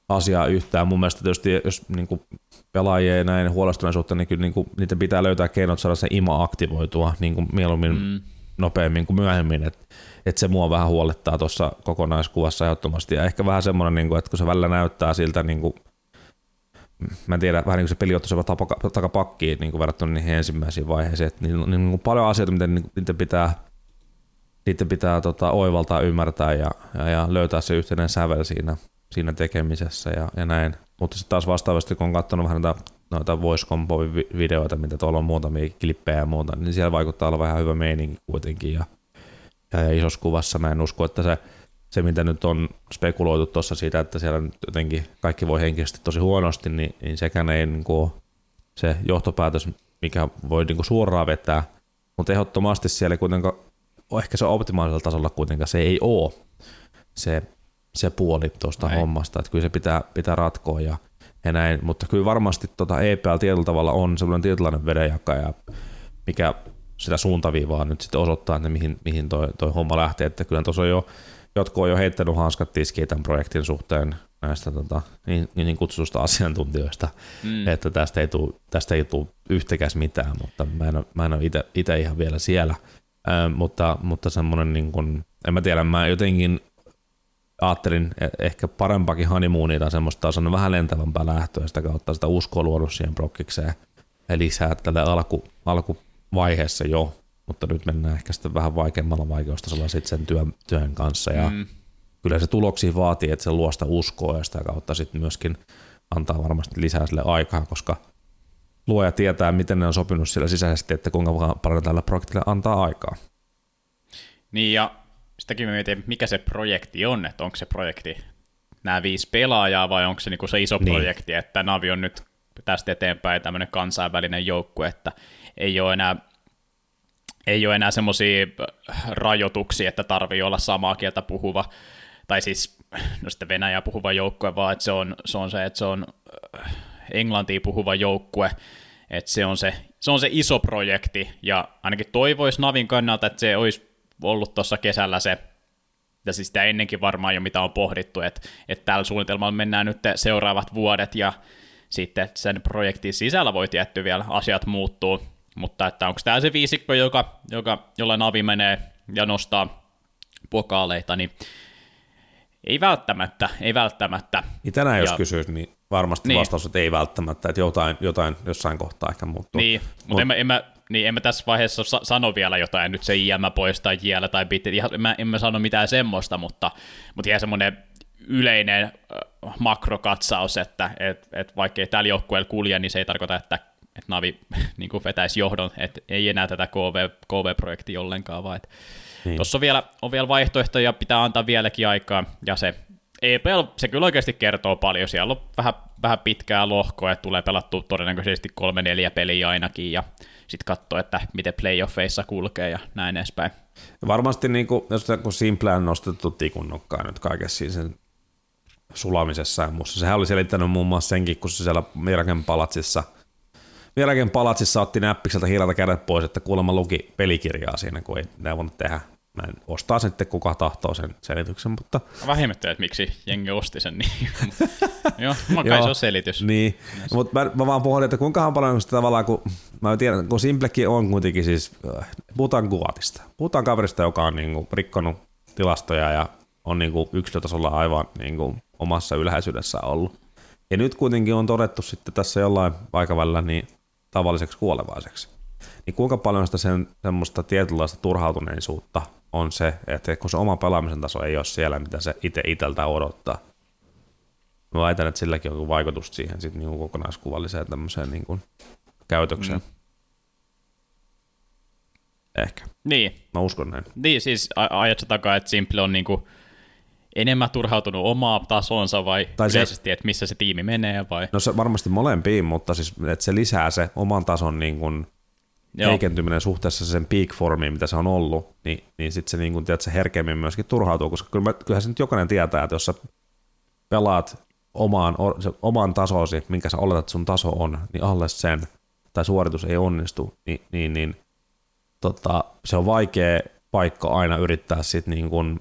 asiaa yhtään. Mun mielestä tietysti, jos niin kuin pelaajia ja näin huolestuneisuutta, niin kyllä niin kuin, niitä pitää löytää keinot saada se ima aktivoitua niin kuin mieluummin mm. Nopeammin kuin myöhemmin. Et että se mua vähän huolettaa tuossa kokonaiskuvassa ehdottomasti. Ja ehkä vähän semmoinen, niin kuin, että kun se välillä näyttää siltä, niin kuin, mä en tiedä, vähän niin kuin se peli ottaisi takapakkiin niin kuin verrattuna niihin ensimmäisiin vaiheisiin. Että niin, niin kuin paljon asioita, mitä niiden pitää, niiden pitää tota, oivaltaa, ymmärtää ja, ja, ja, löytää se yhteinen sävel siinä, siinä tekemisessä ja, ja näin. Mutta sitten taas vastaavasti, kun on katsonut vähän noita, noita voice combo videoita, mitä tuolla on muutamia klippejä ja muuta, niin siellä vaikuttaa olla vähän hyvä meininki kuitenkin. Ja, ja isossa kuvassa. Mä en usko, että se, se mitä nyt on spekuloitu tuossa siitä, että siellä nyt jotenkin kaikki voi henkisesti tosi huonosti, niin, niin sekään ei niin kuin, se johtopäätös, mikä voi niin kuin suoraan vetää, mutta ehdottomasti siellä kuitenkaan, ehkä se optimaalisella tasolla kuitenkaan se ei ole se, se puoli tuosta hommasta, että kyllä se pitää, pitää ratkoa ja, ja näin, mutta kyllä varmasti tota EPL tietyllä tavalla on semmoinen tietynlainen vedenjakaja, mikä sitä suuntaviivaa nyt sitten osoittaa, että mihin, mihin toi, toi homma lähtee. Että kyllä tuossa on jo, jotkut on jo heittänyt hanskat tiskiin tämän projektin suhteen näistä tota, niin, niin kutsutusta asiantuntijoista, mm. että tästä ei tule, tästä ei tule yhtäkäs mitään, mutta mä en, mä en ole itse ihan vielä siellä. Ö, mutta, mutta semmoinen, niin kuin, en mä tiedä, mä jotenkin ajattelin e-, ehkä parempakin honeymoonia tai semmoista on vähän lentävämpää lähtöä sitä kautta sitä uskoa luonut siihen prokkikseen lisää tälle alku, alku vaiheessa jo, mutta nyt mennään ehkä sitten vähän vaikeammalla vaikeustasolla sitten sen työn, työn kanssa ja mm. kyllä se tuloksi vaatii, että se luo sitä uskoa ja sitä kautta sitten myöskin antaa varmasti lisää sille aikaa, koska luoja tietää, miten ne on sopinut siellä sisäisesti, että kuinka paljon tällä projektille antaa aikaa. Niin ja sitäkin me mietin, mikä se projekti on, että onko se projekti nämä viisi pelaajaa vai onko se niinku se iso niin. projekti, että Navi on nyt tästä eteenpäin tämmöinen kansainvälinen joukkue, että ei ole enää ei ole enää semmoisia rajoituksia, että tarvii olla samaa kieltä puhuva, tai siis no sitten Venäjä puhuva joukkue, vaan että se on, se on se, että se on äh, englantia puhuva joukkue, että se on se, se on se iso projekti, ja ainakin toivoisi Navin kannalta, että se olisi ollut tuossa kesällä se, ja siis sitä ennenkin varmaan jo mitä on pohdittu, että, että tällä suunnitelmalla mennään nyt seuraavat vuodet, ja sitten sen projektin sisällä voi tietty vielä asiat muuttuu, mutta että onko tämä se viisikko, joka, joka, jolla Navi menee ja nostaa pokaaleita, niin ei välttämättä, ei välttämättä. Niin tänään ja, jos kysyisi, niin varmasti niin. vastaus, että ei välttämättä, että jotain, jotain jossain kohtaa ehkä muuttuu. Niin, mutta Mut. en, mä, en, mä, niin en mä tässä vaiheessa sa- sano vielä jotain, nyt se IM pois tai JL tai bit, ihan, en, mä, en mä sano mitään semmoista, mutta, mutta ihan semmoinen yleinen äh, makrokatsaus, että et, et vaikka ei tällä joukkueella kulje, niin se ei tarkoita, että että Navi niin kuin vetäisi johdon, että ei enää tätä KV, KV-projektia ollenkaan, vaan niin. tuossa on vielä, on vielä vaihtoehtoja, pitää antaa vieläkin aikaa, ja se EPL, se kyllä oikeasti kertoo paljon, siellä on vähän, vähän pitkää lohkoa, että tulee pelattu todennäköisesti kolme neljä peliä ainakin, ja sitten katsoa, että miten playoffeissa kulkee ja näin edespäin. Varmasti niin kuin, jos kun Simple on nostettu tikun nokkaan nyt kaikessa sen sulamisessa ja muussa. Sehän oli selittänyt muun muassa senkin, kun se siellä Miraken palatsissa – Vieläkin palatsissa otti näppikseltä hiilalta kädet pois, että kuulemma luki pelikirjaa siinä, kun ei ne voinut tehdä, mä en ostaa sitten kuka tahtoo sen selityksen, mutta... Vähimmättä, että miksi jengi osti sen, niin joo, mä kai se on selitys. Niin, mutta mä, mä, vaan pohdin, että kuinka paljon sitä tavallaan, kun mä tiedän, kun Simplekin on kuitenkin siis, äh, puhutaan kuvatista. Puhutaan kaverista, joka on niin kuin, rikkonut tilastoja ja on niin kuin, yksilötasolla aivan niin kuin, omassa ylhäisyydessä ollut. Ja nyt kuitenkin on todettu sitten tässä jollain aikavälillä niin tavalliseksi kuolevaiseksi. Niin kuinka paljon sitä sen, semmoista tietynlaista turhautuneisuutta on se, että kun se oma pelaamisen taso ei ole siellä, mitä se itse iteltä odottaa. Mä väitän, että silläkin on vaikutus siihen sit niin kokonaiskuvalliseen tämmöiseen niin kuin käytökseen. Mm. Ehkä. Niin. Mä uskon näin. Niin, siis ajat takaa, että Simple on niinku enemmän turhautunut omaa tasonsa vai tai yleisesti, se, että missä se tiimi menee vai? No se varmasti molempiin, mutta siis että se lisää se oman tason niin kuin Joo. heikentyminen suhteessa sen peak formiin, mitä se on ollut, niin, niin sitten se, niin kun, tiedät, se herkemmin myöskin turhautuu, koska kyllä mä, kyllähän se nyt jokainen tietää, että jos sä pelaat omaan, se, oman tasosi, minkä sä oletat, että sun taso on, niin alle sen, tai suoritus ei onnistu, niin, niin, niin tota, se on vaikea paikka aina yrittää sit niin kun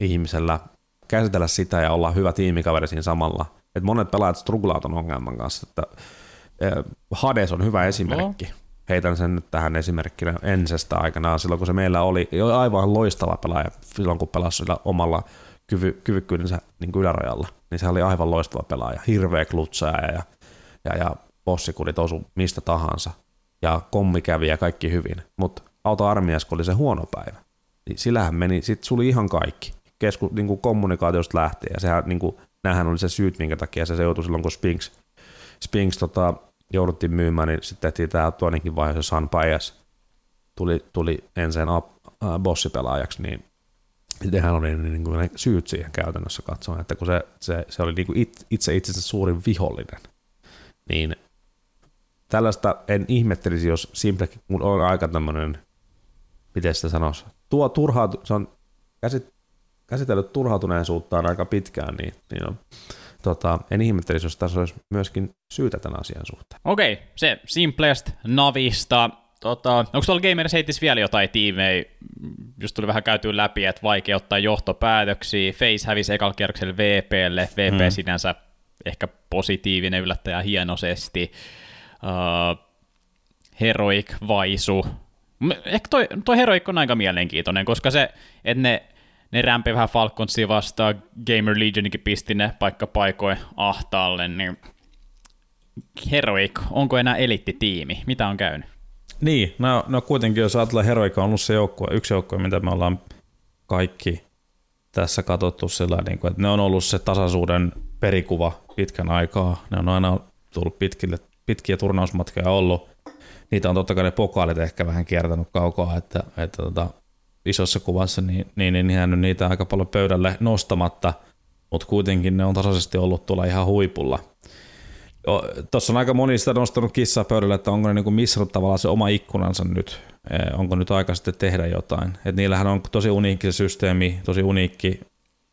ihmisellä käsitellä sitä ja olla hyvä tiimikaveri siinä samalla. Et monet pelaajat struglaat on ongelman kanssa, että Hades on hyvä esimerkki. No heitän sen nyt tähän esimerkkinä Ensestä aikanaan, silloin kun se meillä oli aivan loistava pelaaja, silloin kun pelasi sillä omalla kyvy, kyvykkyydensä niin kuin ylärajalla, niin se oli aivan loistava pelaaja, hirveä klutsaaja ja, ja, ja bossikudit osu mistä tahansa, ja kommi kävi ja kaikki hyvin, mutta auto-armias, kun oli se huono päivä, niin sillähän meni, sit suli ihan kaikki, kesku, niin kuin kommunikaatiosta lähtien, ja sehän, niin kuin, oli se syyt, minkä takia se, se joutui silloin, kun Spinks, Spinks tota, jouduttiin myymään, niin sitten tehtiin tämä toinenkin vaihe, se San Pajas tuli, tuli ensin äh, bossipelaajaksi, niin sittenhän oli niin, niin kuin ne syyt siihen käytännössä katsoen, että kun se, se, se oli niin kuin it, itse itsensä suurin vihollinen, niin tällaista en ihmettelisi, jos Simplekin kun on aika tämmöinen, miten sitä sanoisi, tuo turhautu, se on käsit, käsitellyt turhautuneisuuttaan aika pitkään, niin, niin on tota, en ihmettelisi, jos tässä olisi myöskin syytä tämän asian suhteen. Okei, okay, se Simplest Navista. Tota, onko tuolla Gamers Heitis vielä jotain tiimejä, just tuli vähän käytyä läpi, että vaikea ottaa johtopäätöksiä. Face hävisi ekalla kierroksella VPlle, VP hmm. sinänsä ehkä positiivinen yllättäjä hienoisesti. Uh, Heroic Vaisu. Ehkä toi, toi Heroic on aika mielenkiintoinen, koska se, että ne ne rämpi vähän Falconsia vastaan, Gamer Legionikin pisti ne paikka paikoin ahtaalle, niin Heroic, onko enää elittitiimi? Mitä on käynyt? Niin, no, no kuitenkin jos ajatellaan Heroic on ollut se joukkue, yksi joukkue, mitä me ollaan kaikki tässä katsottu sillä niin kuin, että ne on ollut se tasaisuuden perikuva pitkän aikaa. Ne on aina tullut pitkille, pitkiä turnausmatkoja ollut. Niitä on totta kai ne pokaalit ehkä vähän kiertänyt kaukaa, että, että tota, isossa kuvassa, niin, niin, niin jäänyt niitä aika paljon pöydälle nostamatta, mutta kuitenkin ne on tasaisesti ollut tuolla ihan huipulla. Tuossa on aika moni sitä nostanut kissaa pöydälle, että onko ne niinku missannut tavallaan se oma ikkunansa nyt, e, onko nyt aika sitten tehdä jotain. Et niillähän on tosi uniikki se systeemi, tosi uniikki,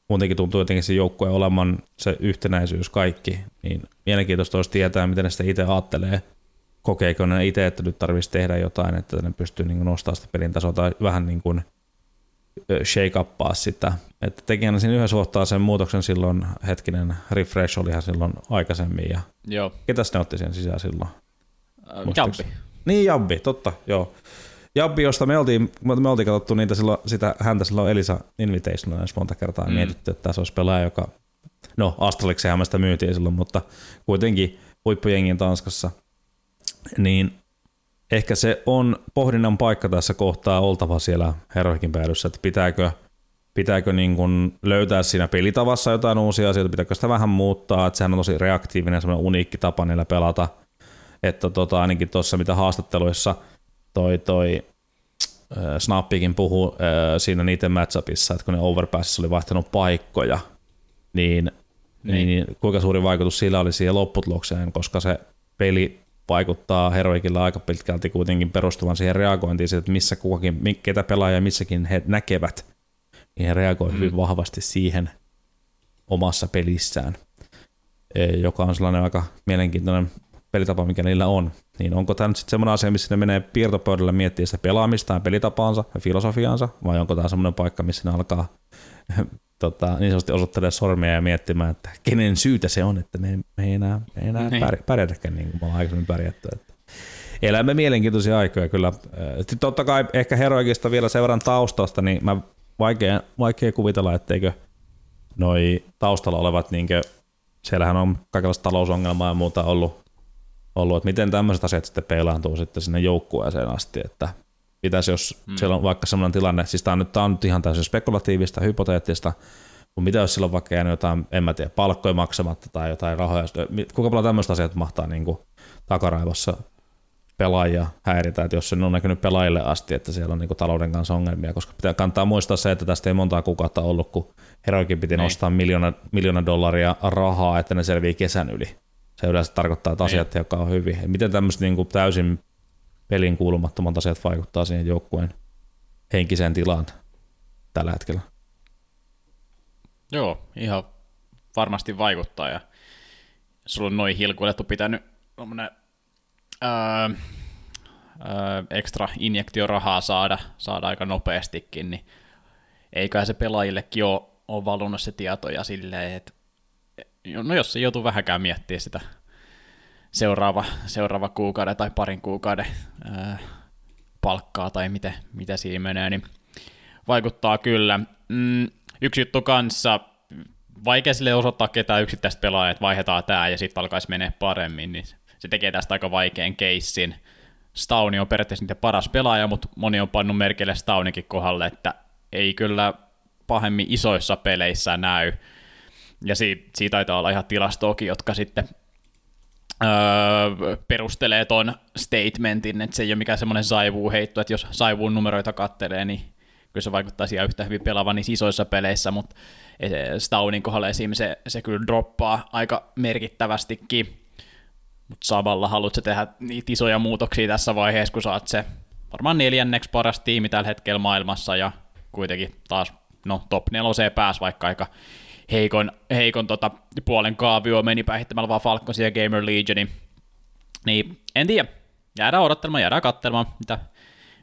muutenkin tuntuu jotenkin se joukkue oleman se yhtenäisyys kaikki, niin mielenkiintoista olisi tietää, miten ne sitä itse ajattelee, kokeeko ne itse, että nyt tarvitsisi tehdä jotain, että ne pystyy niin nostamaan sitä pelin tasoa tai vähän niin kuin shake uppaa sitä. Että tekijänä siinä yhdessä kohtaa sen muutoksen silloin, hetkinen refresh olihan silloin aikaisemmin. Ja joo. Ketäs ne otti sen sisään silloin? Äh, Jabbi. Niin, Jabbi, totta, joo. Jabbi, josta me oltiin, me oltiin katsottu niitä silloin, sitä häntä silloin Elisa Invitationalissa monta kertaa mm. mietitty, että tässä olisi pelaaja, joka, no Astralixenhan sitä myytiin silloin, mutta kuitenkin huippujengin Tanskassa, niin ehkä se on pohdinnan paikka tässä kohtaa oltava siellä Heroikin päädyssä, että pitääkö, pitääkö niin kuin löytää siinä pelitavassa jotain uusia asioita, pitääkö sitä vähän muuttaa, että sehän on tosi reaktiivinen, semmoinen uniikki tapa niillä pelata, että tota, ainakin tuossa mitä haastatteluissa toi, toi äh, Snappikin puhui äh, siinä niiden matchupissa, että kun ne overpassissa oli vaihtanut paikkoja, niin, niin. niin kuinka suuri vaikutus sillä oli siihen lopputulokseen, koska se peli vaikuttaa heroikilla aika pitkälti kuitenkin perustuvan siihen reagointiin, että missä kukakin, ketä pelaajia missäkin he näkevät, niin he reagoivat mm. hyvin vahvasti siihen omassa pelissään, e, joka on sellainen aika mielenkiintoinen pelitapa, mikä niillä on, niin onko tämä nyt sitten semmoinen asia, missä ne menee piirtopöydällä miettiä sitä pelaamistaan, pelitapaansa ja filosofiaansa, vai onko tämä semmoinen paikka, missä ne alkaa tota, niin sanotusti osoittelee sormia ja miettimään, että kenen syytä se on, että me, me ei enää, me ei enää niin. pärjätäkään niin kuin me ollaan aikaisemmin pärjätty. Että elämme mielenkiintoisia aikoja kyllä. Sitten totta kai ehkä Heroikista vielä sen verran taustasta, niin mä vaikea, vaikea kuvitella, etteikö noi taustalla olevat, niin kuin, siellähän on kaikenlaista talousongelmaa ja muuta ollut, ollut, että miten tämmöiset asiat sitten peilaantuu sitten sinne joukkueeseen asti, että pitäisi, jos mm. siellä on vaikka sellainen tilanne, siis tämä on nyt, tämä on nyt ihan täysin spekulatiivista, hypoteettista, mutta mitä jos silloin vaikka jäänyt jotain, en mä tiedä, palkkoja maksamatta tai jotain rahoja, kuinka paljon tämmöistä asiat mahtaa niin kuin takaraivossa pelaajia häiritä, että jos se on näkynyt pelaajille asti, että siellä on niin kuin talouden kanssa ongelmia, koska pitää kantaa muistaa se, että tästä ei montaa kuukautta ollut, kun Heroikin piti niin. nostaa miljoona, miljoona dollaria rahaa, että ne selvii kesän yli. Se yleensä tarkoittaa, että asiat, niin. jotka on hyvin. Miten tämmöiset niin kuin täysin pelin kuulumattomat asiat vaikuttaa siihen joukkueen henkiseen tilaan tällä hetkellä? Joo, ihan varmasti vaikuttaa ja sulla on noin hilkuilettu pitänyt öö, öö, ekstra injektiorahaa saada, saada aika nopeastikin, niin eiköhän se pelaajillekin ole, ole valunut se tietoja silleen, että no jos se joutuu vähäkään miettimään sitä seuraava, seuraava kuukauden tai parin kuukauden ää, palkkaa tai mitä, mitä siinä menee, niin vaikuttaa kyllä. Mm, yksi juttu kanssa, vaikea sille osoittaa ketään yksittäistä pelaajaa, että vaihdetaan tämä ja sitten alkaisi menee paremmin, niin se tekee tästä aika vaikean keissin. Stauni on periaatteessa niiden paras pelaaja, mutta moni on pannut merkille Staunikin kohdalle, että ei kyllä pahemmin isoissa peleissä näy. Ja siitä, siitä taitaa olla ihan tilastoakin, jotka sitten öö, perustelee ton statementin, että se ei ole mikään semmoinen saivuu heitto, että jos saivuun numeroita kattelee, niin kyllä se vaikuttaa siihen yhtä hyvin pelaavan niissä isoissa peleissä, mutta Staunin kohdalla esim. Se, se kyllä droppaa aika merkittävästikin. Mutta samalla haluatko tehdä niitä isoja muutoksia tässä vaiheessa, kun saat se varmaan neljänneksi paras tiimi tällä hetkellä maailmassa ja kuitenkin taas no, top neloseen pääs vaikka aika heikon, heikon tota, puolen kaavio meni päihittämällä vaan Falconsia ja Gamer Legionin. Niin en tiedä, jäädään odottelemaan, jäädään katselemaan, mitä,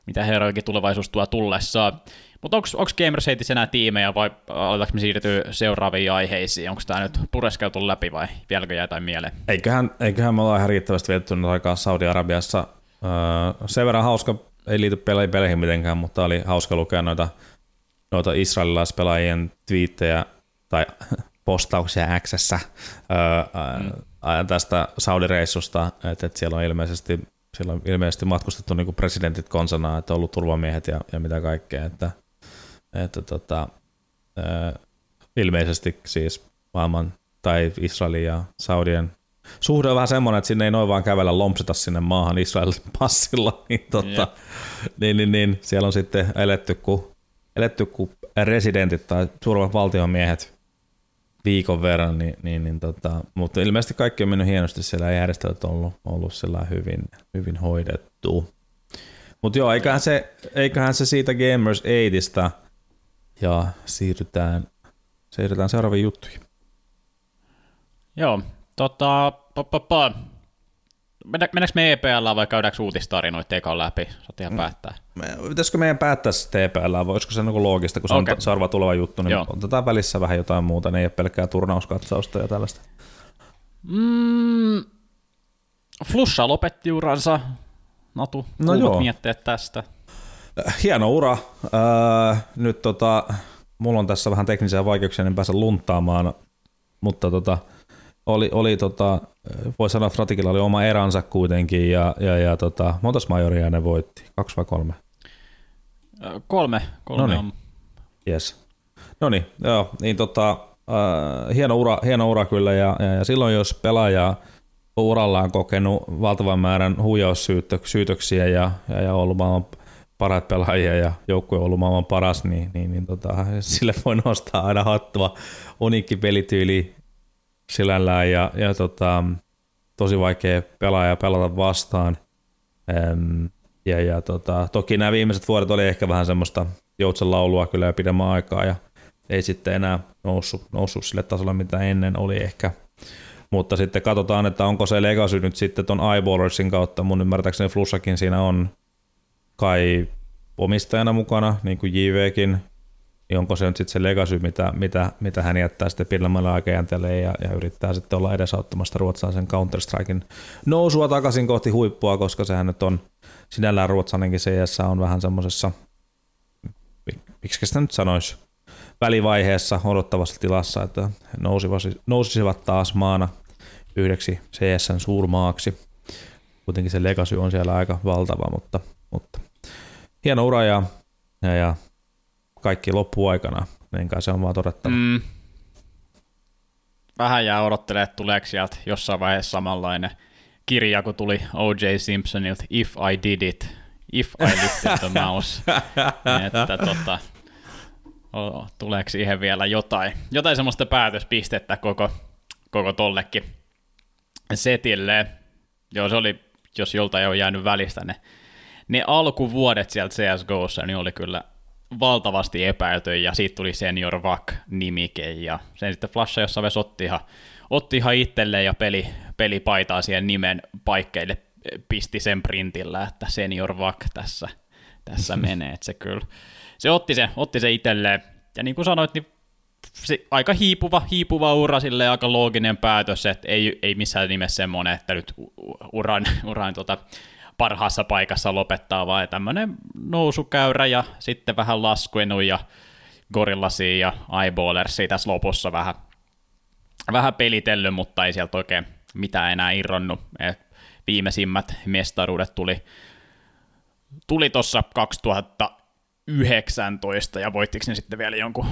mitä Heroikin tulevaisuus tuo tullessaan. Mutta onko Gamers Hateissa enää tiimejä vai aletaanko me siirtyä seuraaviin aiheisiin? Onko tämä nyt pureskeltu läpi vai vieläkö jää jotain mieleen? Eiköhän, eiköhän me olla ihan riittävästi vietetty aikaa Saudi-Arabiassa. Öö, sen verran hauska, ei liity peleihin mitenkään, mutta oli hauska lukea noita, noita israelilaispelaajien twiittejä tai postauksia x öö, mm. tästä Saudi-reissusta, että, että siellä on ilmeisesti siellä on ilmeisesti matkustettu niin presidentit konsana, että on ollut turvamiehet ja, ja mitä kaikkea, että että tota, ilmeisesti siis maailman tai Israelin ja Saudien suhde on vähän semmoinen, että sinne ei noin vaan kävellä lompsita sinne maahan Israelin passilla, niin, tota, niin, niin, niin, siellä on sitten eletty kuin, eletty kuin residentit tai suurimmat valtionmiehet viikon verran, niin, niin, niin tota, mutta ilmeisesti kaikki on mennyt hienosti, siellä järjestelyt on ollut, ollut hyvin, hyvin hoidettu. Mutta joo, eiköhän se, eiköhän se siitä Gamers 8 ja siirrytään, siirrytään seuraaviin juttuihin. Joo, tota, pa, pa, pa. Mennäänkö me EPL vai käydäänkö uutistarinoita ekaan läpi? Saat ihan mm. päättää. Pitäisikö meidän päättää sitten EPL, vai olisiko se niinku loogista, kun se okay. on seuraava tuleva juttu, niin Joo. otetaan välissä vähän jotain muuta, ne ei ole pelkkää turnauskatsausta ja tällaista. Mm, Flusha lopetti uransa. Natu, no joo. mietteet tästä? hieno ura. Äh, nyt tota, mulla on tässä vähän teknisiä vaikeuksia, niin pääsen lunttaamaan, mutta tota, oli, oli tota, voi sanoa, että Fratikilla oli oma eränsä kuitenkin, ja, ja, ja tota, montas majoria ne voitti? Kaksi vai kolme? Kolme. kolme Noniin. on. Yes. No niin, joo, niin tota, äh, hieno, ura, hieno ura kyllä, ja, ja, ja silloin jos pelaaja urallaan kokenut valtavan määrän huijaussyytöksiä ja, ja, ja ollut maailman parat pelaajia ja joukkue on ollut maailman paras, niin, niin, niin tota, sille voi nostaa aina hattua. Unikki pelityyli silällään ja, ja tota, tosi vaikea pelaaja pelata vastaan. Ähm, ja, ja tota, toki nämä viimeiset vuodet oli ehkä vähän semmoista joutsen laulua kyllä jo pidemmän aikaa ja ei sitten enää noussut, noussut sille tasolle, mitä ennen oli ehkä. Mutta sitten katsotaan, että onko se legacy nyt sitten ton Eyeballersin kautta. Mun ymmärtääkseni Flussakin siinä on kai omistajana mukana, niin kuin JVkin, niin onko se nyt sitten se legacy, mitä, mitä, mitä hän jättää sitten pidemmälle aikajänteelle ja, ja yrittää sitten olla edesauttamasta ruotsalaisen Counter-Strikein nousua takaisin kohti huippua, koska sehän nyt on sinällään ruotsalainenkin CS on vähän semmoisessa, miksi sitä nyt sanoisi, välivaiheessa odottavassa tilassa, että nousisivat taas maana yhdeksi CSN suurmaaksi. Kuitenkin se legacy on siellä aika valtava, mutta, mutta hieno ura ja, ja, ja kaikki loppuaikana, niin kai se on vaan todettava. Mm. Vähän jää odottelemaan, että tuleeko sieltä jossain vaiheessa samanlainen kirja, kun tuli O.J. Simpsonilta If I Did It, If I Lifted the Mouse. että tota, tuleeko siihen vielä jotain, jotain semmoista päätöspistettä koko, koko tollekin setille. Joo, se oli, jos joltain on jäänyt välistä ne, ne alkuvuodet sieltä CSGOssa, niin oli kyllä valtavasti epäilty, ja siitä tuli Senior Vak-nimike, ja sen sitten Flasha jossain vaiheessa otti ihan, otti ihan itselleen ja peli, pelipaitaa siihen nimen paikkeille, pisti sen printillä, että Senior Vak tässä, tässä menee, että se kyllä, se otti se, otti se itselleen, ja niin kuin sanoit, niin se, aika hiipuva, hiipuva ura, sille aika looginen päätös, että ei, ei missään nimessä semmoinen, että nyt uran, uran tota, parhaassa paikassa lopettaa, vaan tämmöinen nousukäyrä ja sitten vähän laskuenu ja Gorillasi ja Eyeballersia tässä lopussa vähän, vähän pelitellyt, mutta ei sieltä oikein mitään enää irronnut. Et viimeisimmät mestaruudet tuli, tuli tuossa 2019 ja voittiko ne sitten vielä jonkun,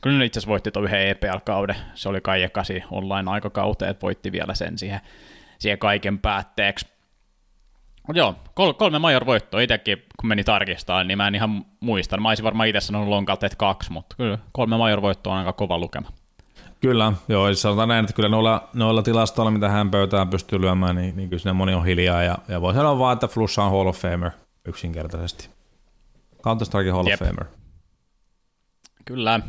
kyllä ne itse asiassa voitti tuon yhden EPL-kauden, se oli kai ekasi online-aikakauteen, että voitti vielä sen siihen, siihen kaiken päätteeksi. Joo, kol- kolme major voittoa. Itsekin, kun meni tarkistaa, niin mä en ihan muista. Mä olisin varmaan itse sanonut lonkalta, että kaksi, mutta kyllä kolme major voittoa on aika kova lukema. Kyllä, joo, siis sanotaan näin, että kyllä noilla, noilla tilastoilla, mitä hän pöytään pystyy lyömään, niin, niin kyllä siinä moni on hiljaa, ja, ja voi sanoa vaan, että Flussa on Hall of Famer yksinkertaisesti. Counter-Strike Hall Jep. of Famer. Kyllä.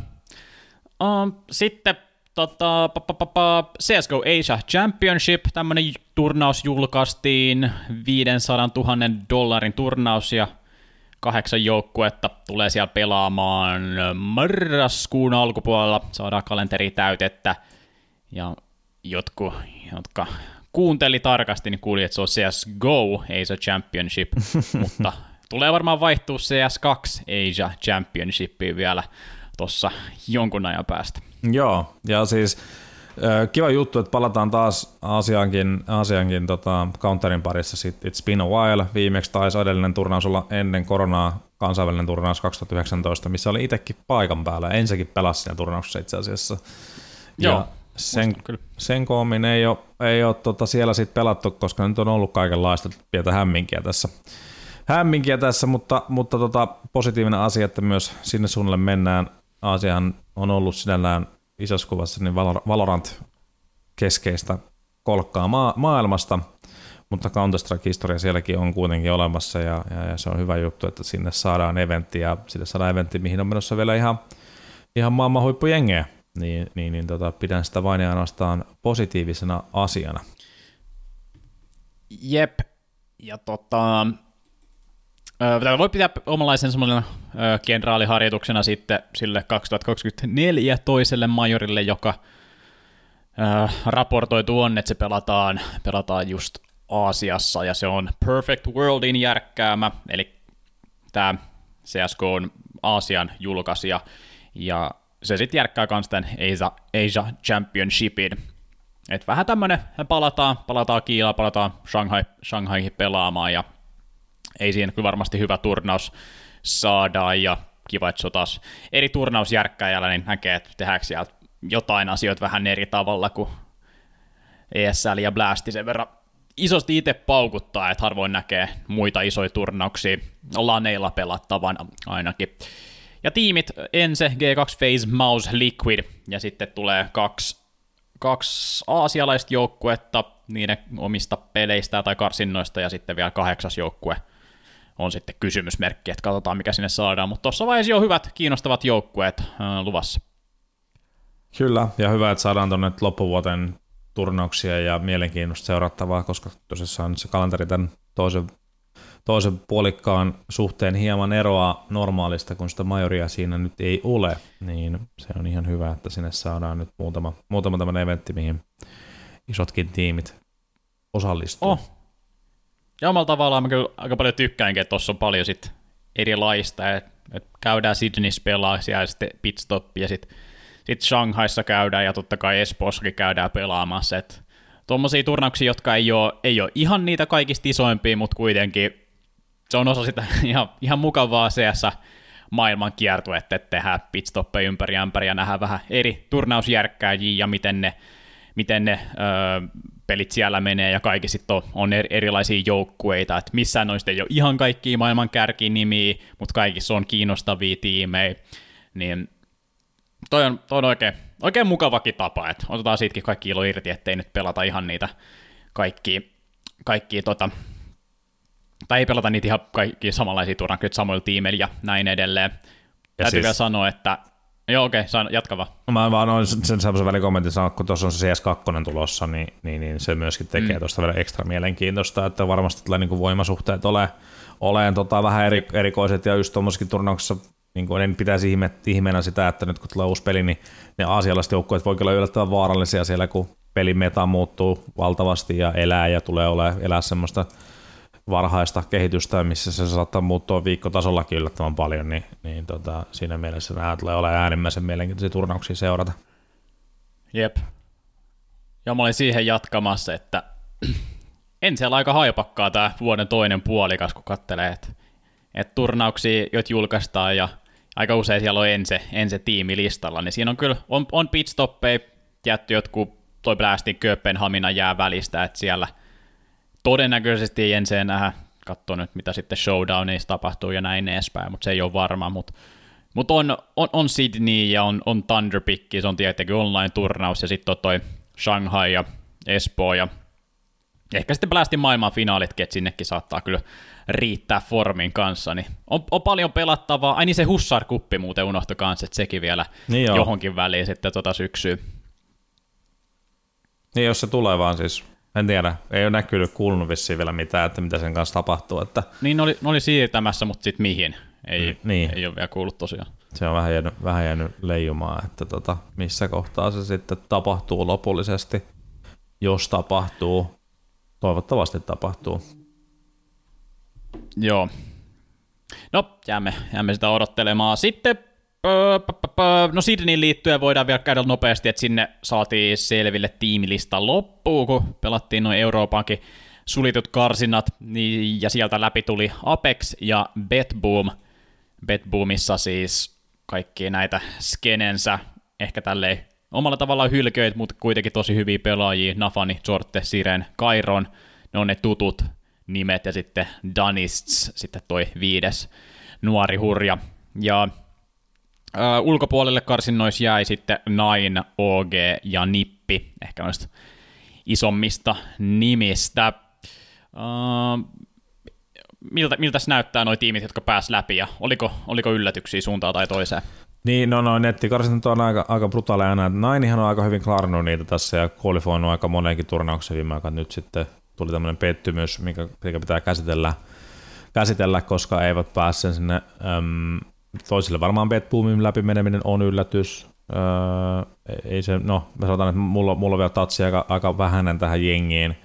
Um, sitten tota, pa, pa, pa, CSGO Asia Championship, tämmönen turnaus julkaistiin, 500 000 dollarin turnaus ja kahdeksan joukkuetta tulee siellä pelaamaan marraskuun alkupuolella, saadaan kalenteri täytettä. Ja jotkut, jotka kuunteli tarkasti, niin kuuli, että se on CSGO Asia Championship, mutta tulee varmaan vaihtua CS2 Asia Championshipiin vielä tuossa jonkun ajan päästä. Joo, ja siis kiva juttu, että palataan taas Aasiankin, Aasiankin tota, counterin parissa. It's been a while. Viimeksi taisi edellinen turnaus olla ennen koronaa kansainvälinen turnaus 2019, missä oli itsekin paikan päällä. Ensinnäkin pelasi siinä turnauksessa itse asiassa. Joo, ja sen, sen koomin ei ole, ei ole tota siellä sit pelattu, koska nyt on ollut kaikenlaista pientä hämminkiä tässä. Hämminkiä tässä, mutta, mutta tota, positiivinen asia, että myös sinne suunnalle mennään. Aasiahan on ollut sinällään isossa kuvassa niin Valorant keskeistä kolkkaa maa- maailmasta, mutta Counter-Strike-historia sielläkin on kuitenkin olemassa ja, ja, ja, se on hyvä juttu, että sinne saadaan eventti ja sinne saadaan eventti, mihin on menossa vielä ihan, ihan maailman huippujengejä, niin, niin, niin tota, pidän sitä vain ja ainoastaan positiivisena asiana. Jep, ja tota, Tämä voi pitää omanlaisen semmoinen kenraaliharjoituksena sitten sille 2024 toiselle majorille, joka raportoitu on, että se pelataan, pelataan just Aasiassa, ja se on Perfect Worldin järkkäämä, eli tämä CSK on Aasian julkaisija, ja se sitten järkkää myös tämän Asia, Asia Championshipin. Et vähän tämmönen, palataan, palataan Kiilaan, palataan Shanghai, Shanghaihin pelaamaan, ja ei siinä kyllä varmasti hyvä turnaus saadaan, ja kiva, että se on taas eri turnausjärkkäjällä, niin näkee, että tehdäänkö sieltä jotain asioita vähän eri tavalla kuin ESL ja Blasti sen verran isosti itse paukuttaa, että harvoin näkee muita isoja turnauksia laneilla pelattavan ainakin. Ja tiimit Ense, G2 Phase, Mouse, Liquid, ja sitten tulee kaksi, kaksi aasialaista joukkuetta niiden omista peleistä tai karsinnoista, ja sitten vielä kahdeksas joukkue – on sitten kysymysmerkki, että katsotaan mikä sinne saadaan, mutta tuossa vaiheessa jo hyvät, kiinnostavat joukkueet äh, luvassa. Kyllä, ja hyvä, että saadaan tuonne loppuvuoteen turnauksia ja mielenkiinnosta seurattavaa, koska tosissaan se kalenteri tämän toisen, toisen puolikkaan suhteen hieman eroaa normaalista, kun sitä majoria siinä nyt ei ole, niin se on ihan hyvä, että sinne saadaan nyt muutama, muutama tämmöinen eventti, mihin isotkin tiimit osallistuu. Oh. Ja omalla tavallaan mä kyllä aika paljon tykkäänkin, että tuossa on paljon sit erilaista, että et käydään Sydneyssä pelaa siellä sitten pitstop ja sitten sit Shanghaissa käydään ja totta kai Espoossakin käydään pelaamassa, että tuommoisia turnauksia, jotka ei ole, ei ole ihan niitä kaikista isoimpia, mutta kuitenkin se on osa sitä ihan, ihan mukavaa CS maailman kiertuetta, että tehdään pitstoppeja ympäri ämpäri ja nähdään vähän eri turnausjärkkääjiä ja miten ne, miten ne öö, pelit siellä menee ja kaikki sitten on, on erilaisia joukkueita, että missään noista ei ole ihan kaikki maailman kärkinimiä, mutta kaikissa on kiinnostavia tiimejä, niin toi on, toi on oikein, oikein mukavakin tapa, että otetaan siitäkin kaikki ilo irti, ettei nyt pelata ihan niitä kaikki, kaikki tota, tai ei pelata niitä ihan kaikki samanlaisia turnakkeja samoilla tiimeillä ja näin edelleen. Ja Täytyy siis... vielä sanoa, että Joo, okei, okay, jatka vaan. Mä vaan noin sen semmoisen välikommentin sanoa, kun tuossa on se CS2 tulossa, niin, niin, niin se myöskin tekee mm. tuosta vielä ekstra mielenkiintoista, että varmasti tulee niin voimasuhteet ole, oleen tota, vähän eri, erikoiset ja just tuommoisessakin turnauksessa niin kuin en pitäisi ihme, ihmeenä sitä, että nyt kun tulee uusi peli, niin ne aasialaiset joukkueet voi olla yllättävän vaarallisia siellä, kun pelin meta muuttuu valtavasti ja elää ja tulee ole, elää semmoista varhaista kehitystä, missä se saattaa muuttua viikkotasollakin yllättävän paljon, niin, niin tota, siinä mielessä nämä tulee olemaan äärimmäisen mielenkiintoisia turnauksia seurata. Jep. Ja mä olin siihen jatkamassa, että en siellä aika haipakkaa tämä vuoden toinen puolikas, kun katselee, että, että turnauksia, joita julkaistaan ja aika usein siellä on ense, ense tiimi listalla, niin siinä on kyllä, on, on pitstoppeja, jätty jotkut toi Blastin Kööpenhamina jää välistä, että siellä – todennäköisesti ei ensin nähdä, katso nyt mitä sitten showdownissa tapahtuu ja näin edespäin, mutta se ei ole varma, mutta mut on, on, on, Sydney ja on, on Thunderpick, se on tietenkin online-turnaus ja sitten on toi Shanghai ja Espoo ja ehkä sitten Blastin maailman finaalitkin, että sinnekin saattaa kyllä riittää formin kanssa, niin on, on paljon pelattavaa. Ai niin se Hussar-kuppi muuten unohtui kanssa, että sekin vielä niin johonkin väliin sitten tota syksyä. Niin jos se tulee vaan siis en tiedä, ei ole näkynyt, kuulunut vissiin vielä mitään, että mitä sen kanssa tapahtuu. Että... Niin, ne oli, ne oli siirtämässä, mutta sitten mihin? Ei, mm, niin. ei ole vielä kuullut tosiaan. Se on vähän jäänyt, vähän jäänyt leijumaan, että tota, missä kohtaa se sitten tapahtuu lopullisesti. Jos tapahtuu, toivottavasti tapahtuu. Joo. No, jäämme, jäämme sitä odottelemaan. Sitten No Sydneyin liittyen voidaan vielä käydä nopeasti, että sinne saatiin selville tiimilista loppuun, kun pelattiin noin Euroopankin sulitut karsinat, niin, ja sieltä läpi tuli Apex ja Betboom. Betboomissa siis kaikki näitä skenensä, ehkä tälleen omalla tavallaan hylköit, mutta kuitenkin tosi hyviä pelaajia, Nafani, Sorte, Siren, Kairon, ne on ne tutut nimet, ja sitten Danists, sitten toi viides nuori hurja. Ja Ulkopuolelle karsinnoissa jäi sitten Nine, OG ja Nippi, ehkä noista isommista nimistä. Uh, miltä, miltä näyttää nuo tiimit, jotka pääs läpi, ja oliko, oliko yllätyksiä suuntaan tai toiseen? Niin, no, no nettikarsinta on aika, aika brutaaleja aina. Nainihan on aika hyvin klarnut niitä tässä ja qualifoinut aika moneenkin turnauksen viime aikoina. Nyt sitten tuli tämmöinen pettymys, mikä, mikä pitää käsitellä, käsitellä, koska eivät pääse sinne äm, toisille varmaan Betboomin läpi meneminen on yllätys. Öö, ei se, no, mä sanotaan, että mulla, mulla on vielä tatsi aika, aika vähäinen tähän jengiin,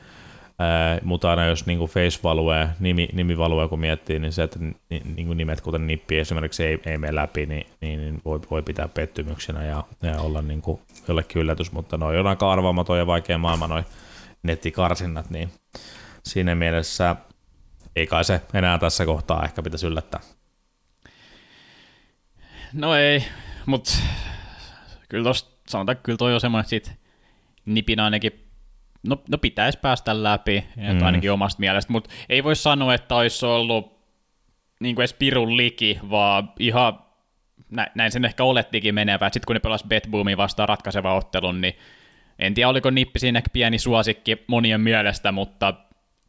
öö, mutta aina jos niin face value, nimi, nimi value, kun miettii, niin se, että niin kuin nimet kuten Nippi esimerkiksi ei, ei mene läpi, niin, niin, niin voi, voi pitää pettymyksenä ja, ja olla niin kuin jollekin yllätys, mutta no on aika arvaamaton ja vaikea maailma noin nettikarsinnat, niin siinä mielessä ei kai se enää tässä kohtaa ehkä pitäisi yllättää. No ei, mutta kyllä tosta, sanotaan, että kyllä toi on semmoinen, että nipin ainakin no, no pitäisi päästä läpi, mm. ainakin omasta mielestä, mutta ei voi sanoa, että olisi ollut niin kuin edes pirun liki, vaan ihan näin sen ehkä olettikin menevä. Sitten kun ne pelasivat Betboomin vastaan ratkaiseva ottelun, niin en tiedä oliko Nippi siinä pieni suosikki monien mielestä, mutta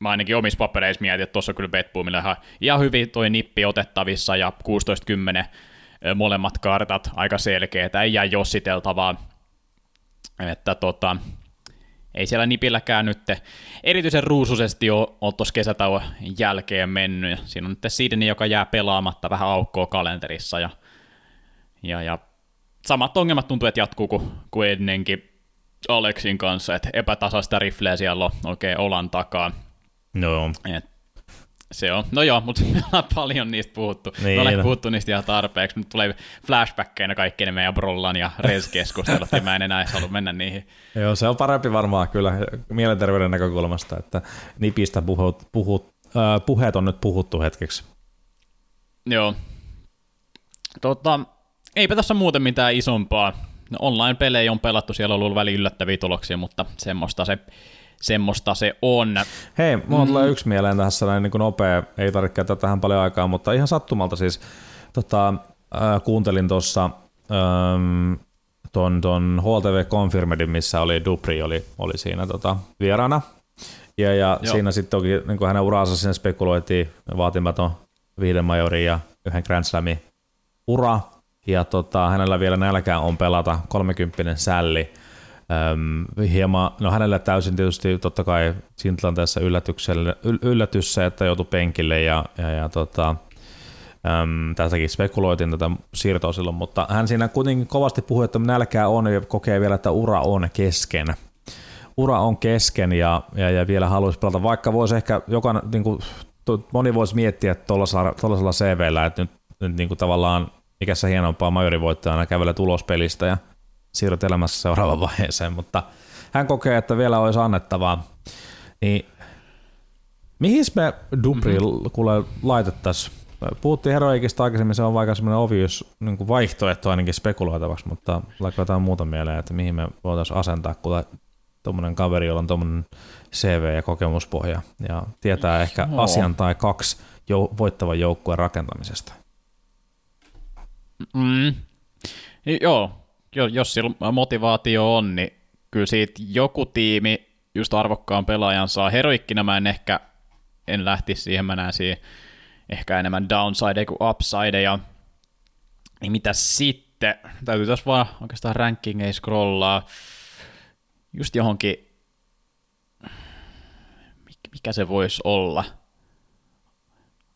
mä ainakin omissa papereissa mietin, että tuossa kyllä Betboomilla ihan, ihan hyvin toi Nippi otettavissa ja 16-10 molemmat kartat aika selkeitä, ei jää jossiteltavaa. Että tota, ei siellä nipilläkään nyt erityisen ruusuisesti ole, ole tuossa kesätauon jälkeen mennyt. Siinä on nyt Sidney, joka jää pelaamatta vähän aukkoa kalenterissa. Ja, ja, ja samat ongelmat tuntuu, että jatkuu kuin, kuin ennenkin Aleksin kanssa, että epätasaista rifleä siellä on oikein olan takaa. No. Et se on. No joo, mutta me ollaan paljon niistä puhuttu. Niin, me ollaan no. puhuttu niistä ihan tarpeeksi. Nyt tulee flashbackkeina kaikki ne meidän Brollan ja Res-keskustelut, ja mä en enää halua mennä niihin. Joo, se on parempi varmaan kyllä mielenterveyden näkökulmasta, että nipistä puhut, puhut, äh, puheet on nyt puhuttu hetkeksi. Joo. Tota, eipä tässä muuten mitään isompaa. No, online-pelejä on pelattu, siellä on ollut väli yllättäviä tuloksia, mutta semmoista se semmoista se on. Hei, mulla mm. tulee yksi mieleen tässä näin niin kuin nopea, ei tarvitse käyttää tähän paljon aikaa, mutta ihan sattumalta siis tota, äh, kuuntelin tuossa ähm, ton, ton HLTV Confirmedin, missä oli Dupri oli, oli siinä tota, vieraana. Ja, ja siinä sitten toki niin kuin hänen uraansa sinne spekuloitiin vaatimaton viiden majorin ja yhden Grand Slamin ura. Ja tota, hänellä vielä nälkää on pelata 30 sälli Öm, hieman, no hänelle täysin tietysti totta kai siinä tilanteessa yllätys se, että joutui penkille ja, ja, ja tota, äm, tästäkin spekuloitiin tätä siirtoa silloin, mutta hän siinä kuitenkin kovasti puhui, että nälkää on ja kokee vielä, että ura on kesken. Ura on kesken ja, ja, ja vielä haluaisi pelata, vaikka voisi ehkä joka, niin kuin, moni voisi miettiä tuollaisella CVllä, että nyt, nyt niin kuin tavallaan ikässä hienompaa majorivoittajana kävellä tulospelistä ja siirryt elämässä seuraavaan vaiheeseen, mutta hän kokee, että vielä olisi annettavaa. Niin mihin me Dubri mm-hmm. kuule laitettaisiin? Puhuttiin Heroikista aikaisemmin, se on vaikka semmoinen obvious niin vaihtoehto ainakin spekuloitavaksi, mutta laiko jotain muuta mieleen, että mihin me voitaisiin asentaa, kun tuommoinen kaveri, jolla on tuommoinen CV ja kokemuspohja ja tietää ehkä no. asian tai kaksi jou- voittavan joukkueen rakentamisesta. Mm. Joo, jos sillä motivaatio on, niin kyllä siitä joku tiimi just arvokkaan pelaajan saa. Heroikkina mä en ehkä en lähtisi siihen, mä näen siihen ehkä enemmän downside kuin upside, ja niin mitä sitten, täytyy tässä vaan oikeastaan rankingeissa scrollaa, just johonkin, mikä se voisi olla,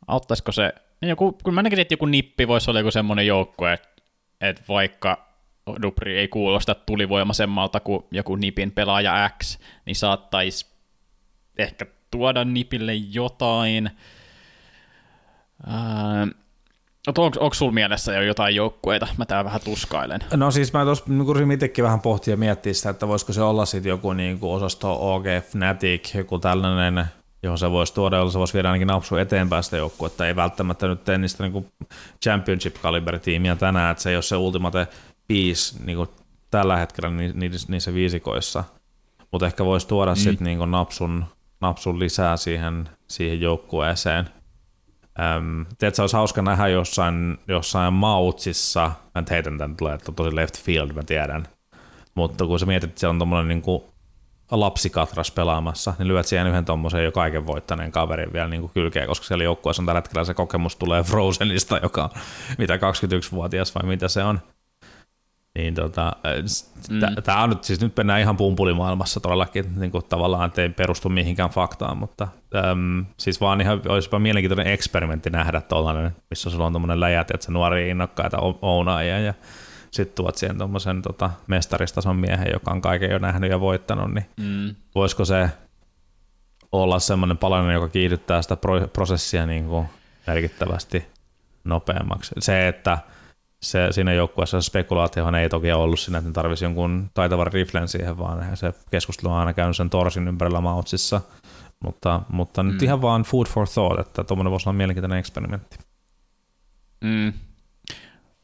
auttaisiko se, joku, kun mä näkisin, että joku nippi voisi olla joku semmoinen joukko, että, että vaikka Dupri ei kuulosta tulivoimaisemmalta kuin joku Nipin pelaaja X, niin saattaisi ehkä tuoda Nipille jotain. Ää, onko, onko sulla mielessä jo jotain joukkueita? Mä täällä vähän tuskailen. No siis mä tuossa niin itsekin vähän pohtia ja miettiä sitä, että voisiko se olla sitten joku niin kuin osasto OG Fnatic, joku tällainen, johon se voisi tuoda, jolla se voisi viedä ainakin napsu eteenpäin sitä joukkuetta. Ei välttämättä nyt tee niistä niin championship-kaliberitiimiä tänään, että se ei ole se ultimate viisi niin kuin tällä hetkellä niissä, niissä viisikoissa, mutta ehkä voisi tuoda mm. sitten niin napsun, napsun lisää siihen, siihen joukkueeseen. Ähm, tiedätkö, olisi hauska nähdä jossain, jossain mautsissa, mä nyt heitän tämän, tulee että tosi left field, mä tiedän, mutta kun sä mietit, että siellä on tommonen niin kuin lapsikatras pelaamassa, niin lyöt siihen yhden tommosen jo kaiken voittaneen kaverin vielä niin kylkeä, koska siellä joukkueessa on tällä hetkellä se kokemus tulee Frozenista, joka on mitä 21-vuotias vai mitä se on. Niin tota, mm. tämä on nyt, siis nyt mennään ihan pumpulimaailmassa todellakin, niin kuin tavallaan, ei perustu mihinkään faktaan, mutta äm, siis vaan ihan olisipa mielenkiintoinen eksperimentti nähdä tuollainen, missä sulla on tuommoinen läjät, että se nuori innokkaita ounaajia ja sitten tuot siihen tuommoisen tota, mestaristason miehen, joka on kaiken jo nähnyt ja voittanut, niin mm. voisiko se olla semmoinen palanen, joka kiihdyttää sitä prosessia niin kuin merkittävästi nopeammaksi. Se, että se, siinä joukkueessa spekulaatiohan ei toki ollut siinä, että ne tarvisi jonkun taitavan riflen siihen, vaan se keskustelu on aina käynyt sen torsin ympärillä Mautsissa. Mutta, mutta mm. nyt ihan vaan food for thought, että tuommoinen voisi olla mielenkiintoinen eksperimentti. Mm.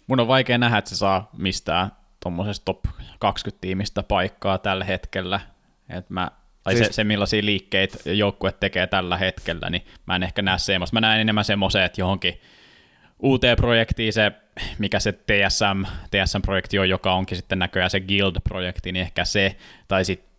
Mun on vaikea nähdä, että se saa mistään tuommoisesta top 20 tiimistä paikkaa tällä hetkellä. Et mä, tai siis... se, se, millaisia liikkeitä joukkue tekee tällä hetkellä, niin mä en ehkä näe semmoista. Mä näen enemmän semmoisen, että johonkin UT-projektiin se, mikä se TSM, TSM-projekti on, joka onkin sitten näköjään se Guild-projekti, niin ehkä se, tai sitten,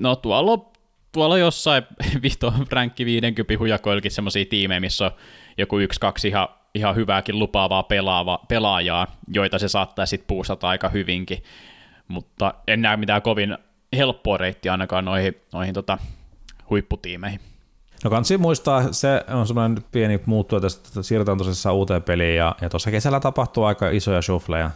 no tuolla, tuolla jossain vihto ränkki 50 hujakoillakin semmoisia tiimejä, missä on joku yksi, kaksi ihan, ihan hyvääkin lupaavaa pelaava, pelaajaa, joita se saattaa sitten puustata aika hyvinkin, mutta en näe mitään kovin helppoa reittiä ainakaan noihin, noihin tota, huipputiimeihin. No kansi muistaa, se on semmoinen pieni muuttu, että siirrytään tosissaan uuteen peliin ja, ja tuossa kesällä tapahtuu aika isoja shuffleja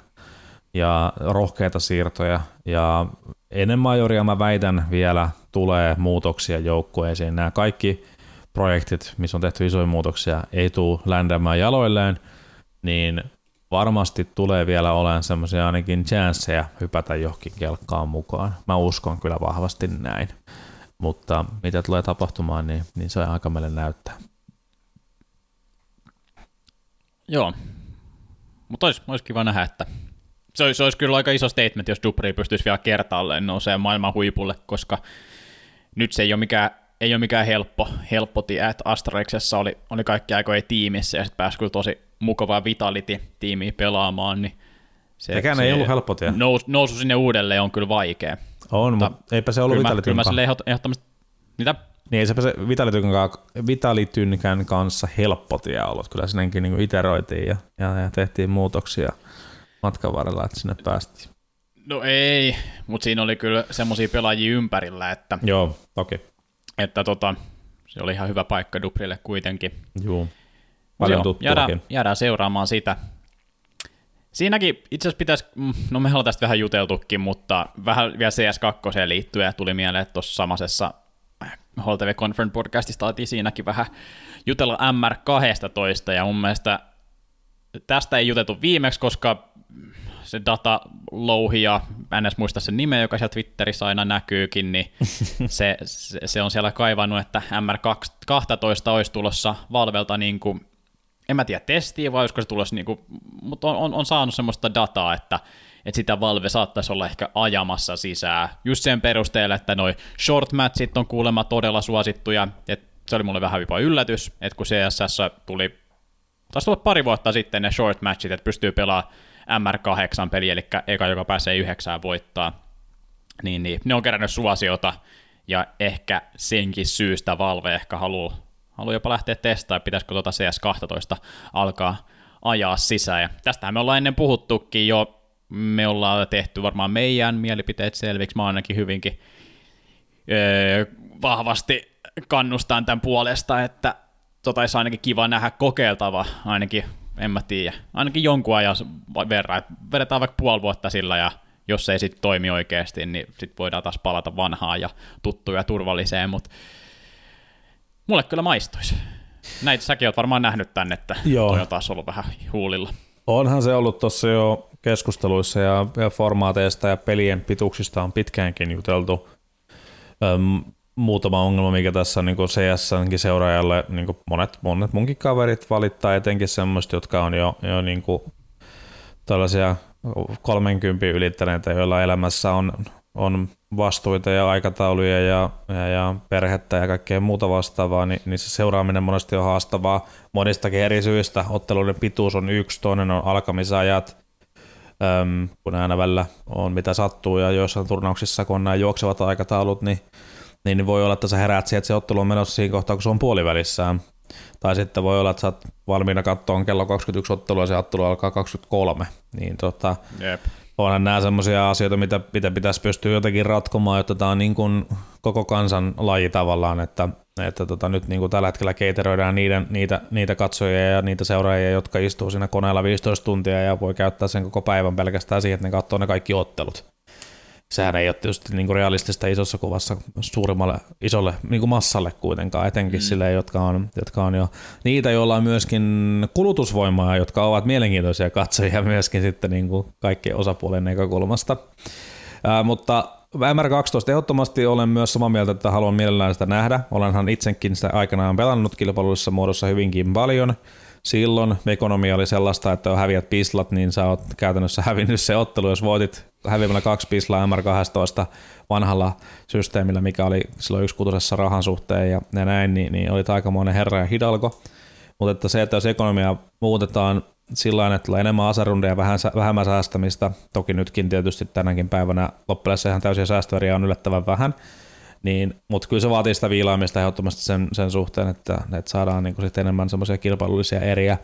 ja rohkeita siirtoja ja ennen majoria mä väitän vielä tulee muutoksia joukkueisiin. Nämä kaikki projektit, missä on tehty isoja muutoksia, ei tule ländämään jaloilleen, niin varmasti tulee vielä olemaan semmoisia ainakin chanceja hypätä johonkin kelkkaan mukaan. Mä uskon kyllä vahvasti näin. Mutta mitä tulee tapahtumaan, niin, niin se aika meille näyttää. Joo, mutta olisi, olisi kiva nähdä, että se olisi, se olisi kyllä aika iso statement, jos Dupri pystyisi vielä kertaalleen nousemaan maailman huipulle, koska nyt se ei ole mikään, ei ole mikään helppo, helppo tie, että Astraxessa oli, oli kaikki aikoja tiimissä ja sitten pääsi kyllä tosi mukavaa Vitality-tiimiä pelaamaan, niin se, Sekään se ei ollut helppo tie. Nous, nousu sinne uudelleen on kyllä vaikea. On, mutta, mutta eipä se ollut Vitality. Kyllä mä sille ehdottomasti, mitä? Niin ei se, se Vitalitynkään kanssa helppo tie ollut. Kyllä sinnekin niin iteroitiin ja, ja, ja, tehtiin muutoksia matkan varrella, että sinne päästiin. No ei, mutta siinä oli kyllä semmoisia pelaajia ympärillä, että... Joo, toki. Okay. Että tota, se oli ihan hyvä paikka Dubrille kuitenkin. Joo, paljon Joo, jäädään, jäädään seuraamaan sitä. Siinäkin itse asiassa pitäisi, mm, no me ollaan tästä vähän juteltukin, mutta vähän vielä CS2 liittyen tuli mieleen, että tuossa samaisessa HLTV Conference podcastista alettiin siinäkin vähän jutella MR12, ja mun mielestä tästä ei juteltu viimeksi, koska se data louhi ja en edes muista sen nimeä, joka siellä Twitterissä aina näkyykin, niin se, se, se on siellä kaivannut, että MR12 olisi tulossa Valvelta niin kuin, en mä tiedä testiä vai olisiko se tulossa, niin kuin, mutta on, on, on saanut semmoista dataa, että, että sitä Valve saattaisi olla ehkä ajamassa sisään, just sen perusteella, että noi short matchit on kuulemma todella suosittuja, että se oli mulle vähän jopa yllätys, että kun CSS tuli, taisi tulla pari vuotta sitten ne short matchit, että pystyy pelaamaan MR8-peli, eli eka, joka pääsee yhdeksään voittaa, niin, niin ne on kerännyt suosiota, ja ehkä senkin syystä Valve ehkä haluaa haluaa jopa lähteä testaamaan, pitäisikö tuota CS12 alkaa ajaa sisään. Ja tästähän me ollaan ennen puhuttukin jo, me ollaan tehty varmaan meidän mielipiteet selviksi, mä ainakin hyvinkin öö, vahvasti kannustan tämän puolesta, että tota olisi ainakin kiva nähdä kokeiltava, ainakin en mä tiedä, ainakin jonkun ajan verran, että vedetään vaikka puoli vuotta sillä ja jos se ei sitten toimi oikeasti, niin sitten voidaan taas palata vanhaan ja tuttuun ja turvalliseen, mutta mulle kyllä maistuisi. Näitä säkin oot varmaan nähnyt tänne, että Joo. toi on taas ollut vähän huulilla. Onhan se ollut tuossa jo keskusteluissa ja, ja formaateista ja pelien pituuksista on pitkäänkin juteltu. Öm, muutama ongelma, mikä tässä on niin CS seuraajalle, niin monet, monet munkin kaverit valittaa, etenkin semmoiset, jotka on jo, jo niin kuin tällaisia 30 ylittäneitä, joilla elämässä on, on vastuita ja aikatauluja ja, ja, ja perhettä ja kaikkea muuta vastaavaa, niin, niin se seuraaminen monesti on haastavaa monistakin eri syistä. Otteluiden pituus on yksi, toinen on alkamisajat, äm, kun aina välillä on mitä sattuu ja joissain turnauksissa, kun on nämä juoksevat aikataulut, niin niin voi olla, että sä heräät siihen, että se ottelu on menossa siinä kohtaa, kun se on puolivälissään. Tai sitten voi olla, että sä oot valmiina katsoa kello 21 ottelua ja se ottelu alkaa 23. Niin tota, Jep. Onhan nämä sellaisia asioita, mitä, mitä pitäisi pystyä jotenkin ratkomaan, jotta tämä on niin kuin koko kansan laji tavallaan, että, että tota, nyt niin kuin tällä hetkellä keiteroidaan niiden, niitä, niitä katsojia ja niitä seuraajia, jotka istuu siinä koneella 15 tuntia ja voi käyttää sen koko päivän pelkästään siihen, että ne katsoo ne kaikki ottelut sehän ei ole tietysti niin kuin realistista isossa kuvassa suurimmalle isolle niin kuin massalle kuitenkaan, etenkin mm. sille, jotka on, jotka on jo niitä, joilla on myöskin kulutusvoimaa, jotka ovat mielenkiintoisia katsojia myöskin sitten niin kuin kaikkien osapuolen näkökulmasta. Ää, mutta MR12 ehdottomasti olen myös samaa mieltä, että haluan mielellään sitä nähdä. Olenhan itsekin sitä aikanaan pelannut kilpailuissa muodossa hyvinkin paljon. Silloin ekonomia oli sellaista, että jos häviät pislat, niin sä oot käytännössä hävinnyt se ottelu. Jos voitit häviämällä kaksi pislaa MR12 vanhalla systeemillä, mikä oli silloin yksi rahan suhteen ja, ja näin, niin, niin oli aikamoinen herra ja hidalko. Mutta että se, että jos ekonomia muutetaan sillä että tulee enemmän asarundeja ja vähän, vähemmän säästämistä, toki nytkin tietysti tänäkin päivänä loppujen ihan täysiä säästöjä on yllättävän vähän, niin, mutta kyllä se vaatii sitä viilaamista ehdottomasti sen, sen suhteen, että, että saadaan niin kuin enemmän semmoisia kilpailullisia eriä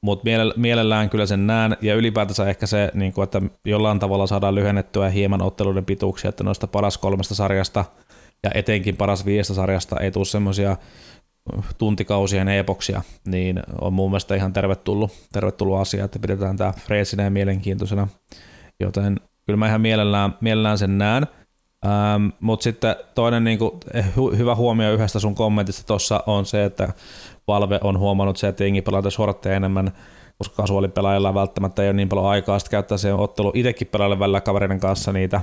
Mutta mielellään kyllä sen näen, ja ylipäätänsä ehkä se, niin kuin, että jollain tavalla saadaan lyhennettyä hieman otteluiden pituuksia, että noista paras kolmesta sarjasta ja etenkin paras viidestä sarjasta ei tule semmoisia tuntikausien epoksia, niin on mun mielestä ihan tervetullut, tervetullut asia, että pidetään tämä freesinä ja mielenkiintoisena, joten kyllä mä ihan mielellään, mielellään sen näen. Ähm, Mutta sitten toinen niin kuin, eh, hyvä huomio yhdestä sun kommentista tuossa on se, että Valve on huomannut se, että jengi pelaa shortteja enemmän, koska kasuaalipelaajilla välttämättä ei ole niin paljon aikaa sitten käyttää se ottelu itsekin pelaajalle välillä kavereiden kanssa niitä,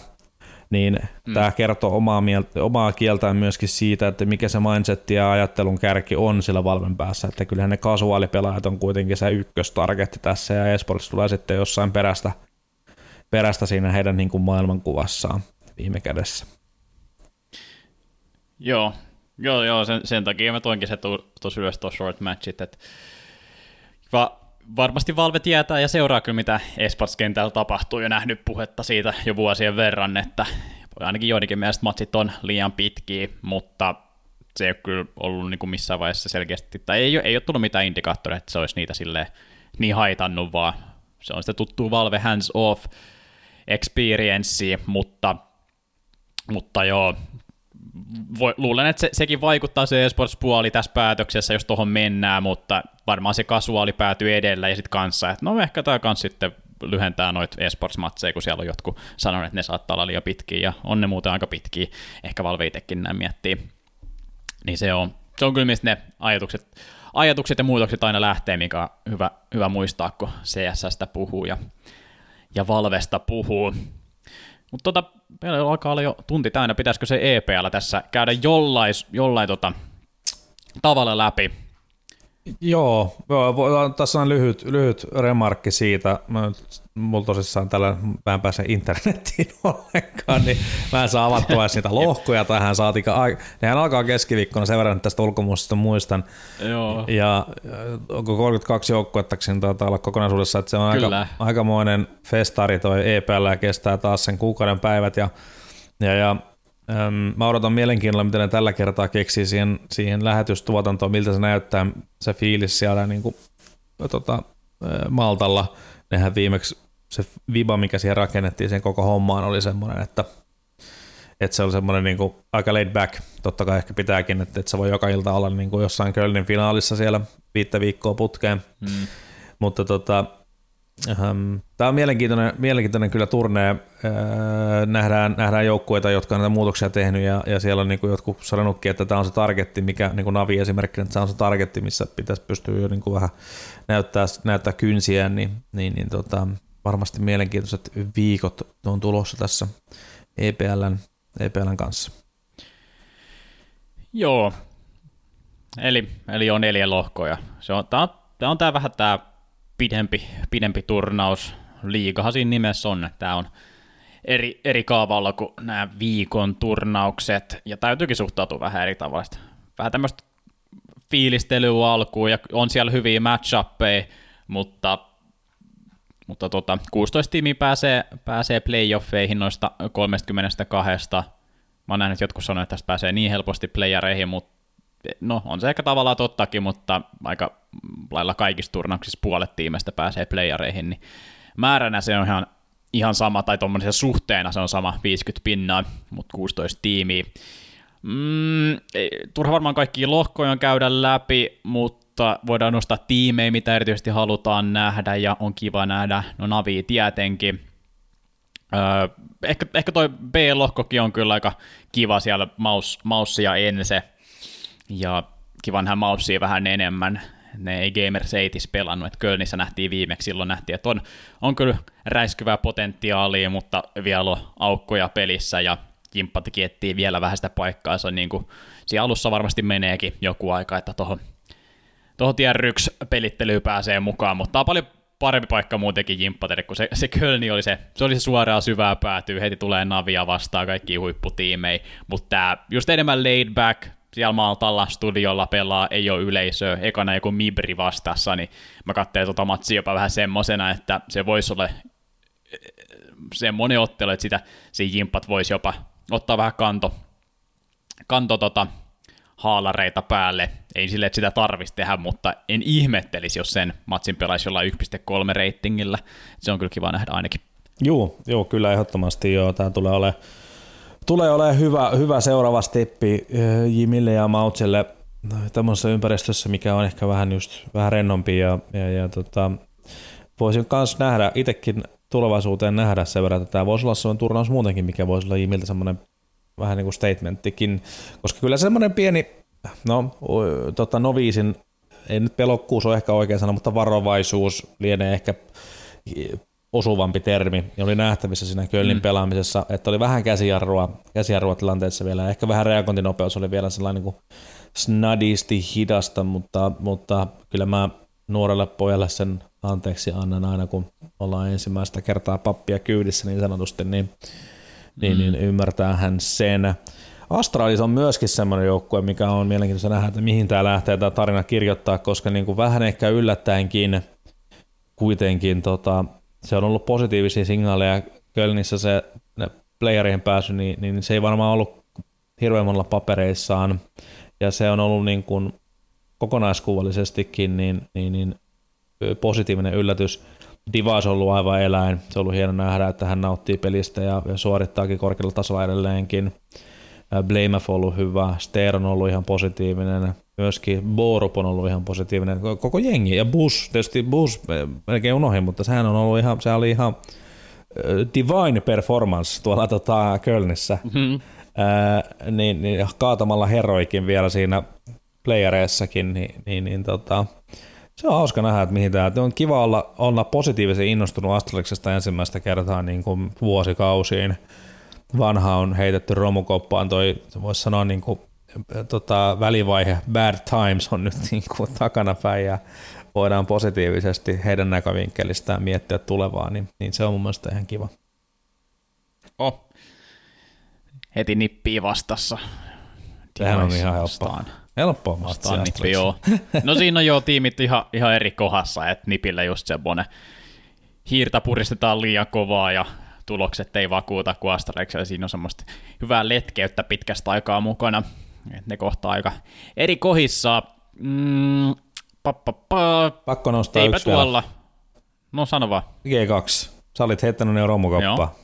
niin mm. tämä kertoo omaa, mieltä, omaa kieltään myöskin siitä, että mikä se mindset ja ajattelun kärki on sillä Valven päässä, että kyllähän ne kasuaalipelaajat on kuitenkin se ykköstargetti tässä ja esports tulee sitten jossain perästä, perästä siinä heidän niin kuin maailmankuvassaan viime kädessä. Joo, joo, joo sen, sen takia mä toinkin se tuossa ylös tuossa short matchit, että va, varmasti Valve tietää ja seuraa kyllä, mitä esports-kentällä tapahtuu, ja nähnyt puhetta siitä jo vuosien verran, että ainakin joidenkin mielestä matsit on liian pitkiä, mutta se ei ole kyllä ollut niin kuin missään vaiheessa selkeästi, tai ei, ei ole tullut mitään indikaattoreita, että se olisi niitä sille niin haitannut, vaan se on sitä tuttua Valve hands off experience, mutta mutta joo, voi, luulen, että se, sekin vaikuttaa se esports-puoli tässä päätöksessä, jos tuohon mennään, mutta varmaan se kasuaali päätyy edellä ja sitten kanssa, että no ehkä tämä kanssa sitten lyhentää noita esports-matseja, kun siellä on jotkut sanonut, että ne saattaa olla liian pitkiä, ja on ne muuten aika pitkiä, ehkä Valve itsekin näin miettii. Niin se on, se on kyllä mistä ne ajatukset, ajatukset ja muutokset aina lähtee, mikä on hyvä, hyvä muistaa, kun CSSstä puhuu ja, ja Valvesta puhuu. Mutta tota, meillä alkaa olla jo tunti täynnä, pitäisikö se EPL tässä käydä jollain, jollain tota, tavalla läpi? Joo, joo tässä on lyhyt, lyhyt remarkki siitä. Mä, mulla tosissaan tällä, mä en pääse internettiin ollenkaan, niin mä en saa avattua edes niitä lohkoja tähän saatika. Nehän alkaa keskiviikkona sen verran, että tästä ulkomuustista muistan. Joo. Ja onko 32 joukkuetta, niin taitaa olla kokonaisuudessa, että se on aika, aikamoinen festari toi EPL ja kestää taas sen kuukauden päivät ja ja, ja mä odotan mielenkiinnolla, miten ne tällä kertaa keksii siihen, siihen lähetystuotantoon, miltä se näyttää se fiilis siellä niin kuin, tota, Maltalla. Nehän viimeksi se viba, mikä siihen rakennettiin sen koko hommaan, oli semmoinen, että, että se oli semmoinen niin kuin, aika laid back. Totta kai ehkä pitääkin, että, että se voi joka ilta olla niin kuin jossain Kölnin finaalissa siellä viittä viikkoa putkeen. Mm. Mutta tota, Tämä on mielenkiintoinen, mielenkiintoinen kyllä turne. Nähdään, nähdään joukkueita, jotka on näitä muutoksia tehnyt ja, ja siellä on niin kuin jotkut sanonutkin, että tämä on se targetti, mikä niin kuin Navi esimerkkinä, että tämä on se targetti, missä pitäisi pystyä jo niin kuin vähän näyttää, näyttää kynsiä, niin, niin, niin tota, varmasti mielenkiintoiset viikot on tulossa tässä EPLn, EPLn kanssa. Joo, eli, eli on neljä lohkoja. Se on, tämä on, tämä on tämä vähän tämä pidempi, pidempi turnaus. Liigahan siinä nimessä on, että tämä on eri, eri kaavalla kuin nämä viikon turnaukset, ja täytyykin suhtautua vähän eri tavalla. Vähän tämmöistä fiilistelyä alkuun, ja on siellä hyviä match mutta, mutta tota, 16 tiimiä pääsee, pääsee playoffeihin noista 32. Mä oon nähnyt, jotkut sanoivat, että tästä pääsee niin helposti playereihin, mutta no on se ehkä tavallaan tottakin, mutta aika lailla kaikissa turnauksissa puolet tiimestä pääsee playereihin, niin määränä se on ihan, ihan sama, tai tuommoisen suhteena se on sama 50 pinnaa, mutta 16 tiimiä. Mm, turha varmaan kaikki lohkoja käydä läpi, mutta voidaan nostaa tiimejä, mitä erityisesti halutaan nähdä, ja on kiva nähdä, no Navi tietenkin. Öö, ehkä, ehkä toi B-lohkokin on kyllä aika kiva siellä, Maus, Maussi ja Ense, ja kiva nähdä Maussia vähän enemmän. Ne ei Gamers 8 pelannut, että Kölnissä nähtiin viimeksi, silloin nähtiin, että on, on kyllä räiskyvää potentiaalia, mutta vielä on aukkoja pelissä ja Jimppa etsii vielä vähän sitä paikkaansa, niin kuin siinä alussa varmasti meneekin joku aika, että tuohon tuohon tier 1 pelittelyyn pääsee mukaan, mutta tämä on paljon parempi paikka muutenkin Jimppatelle, kun se, se Kölni oli se, se oli se suoraan syvää päätyy, heti tulee Navia vastaan kaikki huipputiimei, mutta tämä just enemmän laid back, siellä Maltalla studiolla pelaa, ei ole yleisöä, ekana joku Mibri vastassa, niin mä katsoin tota matsia jopa vähän semmosena, että se voisi olla semmoinen ottelu, että sitä, se jimpat voisi jopa ottaa vähän kanto, kanto tota, haalareita päälle. Ei sille, että sitä tarvitsisi tehdä, mutta en ihmettelisi, jos sen matsin pelaisi jollain 1.3 reitingillä. Se on kyllä kiva nähdä ainakin. Joo, joo kyllä ehdottomasti joo. Tämä tulee olemaan tulee olemaan hyvä, hyvä seuraava steppi eh, Jimille ja Mautselle tämmöisessä ympäristössä, mikä on ehkä vähän just vähän rennompi ja, ja, ja tota, voisin myös nähdä itsekin tulevaisuuteen nähdä sen verran, että tämä voisi olla sellainen turnaus muutenkin, mikä voisi olla Jimiltä semmoinen vähän niin kuin statementtikin, koska kyllä semmoinen pieni, no tota, noviisin, ei nyt pelokkuus ole ehkä oikein sana, mutta varovaisuus lienee ehkä osuvampi termi, ja oli nähtävissä siinä Kölnin mm. pelaamisessa, että oli vähän käsijarrua, käsijarrua tilanteessa vielä, ehkä vähän reagointinopeus oli vielä sellainen niin kuin snadisti hidasta, mutta, mutta kyllä mä nuorelle pojalle sen anteeksi annan aina, kun ollaan ensimmäistä kertaa pappia kyydissä niin sanotusti, niin, niin, mm. niin ymmärtää hän sen. Astralis on myöskin semmoinen joukkue, mikä on mielenkiintoista nähdä, että mihin tämä lähtee tämä tarina kirjoittaa, koska niin kuin vähän ehkä yllättäenkin kuitenkin tota, se on ollut positiivisia signaaleja Kölnissä se playerien pääsy, niin, niin se ei varmaan ollut hirveän monella papereissaan ja se on ollut niin kuin kokonaiskuvallisestikin niin, niin, niin positiivinen yllätys. Divas on ollut aivan eläin. Se on ollut hieno nähdä, että hän nauttii pelistä ja, ja suorittaakin korkealla tasolla edelleenkin. Blamef on ollut hyvä, Ster on ollut ihan positiivinen, myöskin Borup on ollut ihan positiivinen, koko jengi ja Bus, tietysti Bus melkein unohin, mutta sehän on ollut ihan, se oli ihan divine performance tuolla tota, Kölnissä. Mm-hmm. Ää, niin, niin, kaatamalla heroikin vielä siinä playereissakin, niin, niin, niin tota, se on hauska nähdä, että mihin tämä. On kiva olla, olla positiivisen innostunut Astraliksesta ensimmäistä kertaa niin kuin vuosikausiin. Vanha on heitetty romukoppaan, toi voisi sanoa niin kuin, tota, välivaihe Bad Times on nyt niin kuin takanapäin ja voidaan positiivisesti heidän näkövinkkelistään miettiä tulevaa, niin, niin se on mun mielestä ihan kiva. Oh, heti nippii vastassa. Sehän on ihan helppoa. Helppoa vastaan nippi, joo. No siinä on jo tiimit ihan, ihan eri kohdassa, että nipillä just semmoinen hiirtä puristetaan liian kovaa ja tulokset ei vakuuta kuin Astraxella. Siinä on semmoista hyvää letkeyttä pitkästä aikaa mukana. Et ne kohtaa aika eri kohissa. Mm, pa, pa, pa. Pakko nostaa Eipä yksi tuolla. Vielä. No sano vaan. G2. Sä olit heittänyt ne romukoppaa.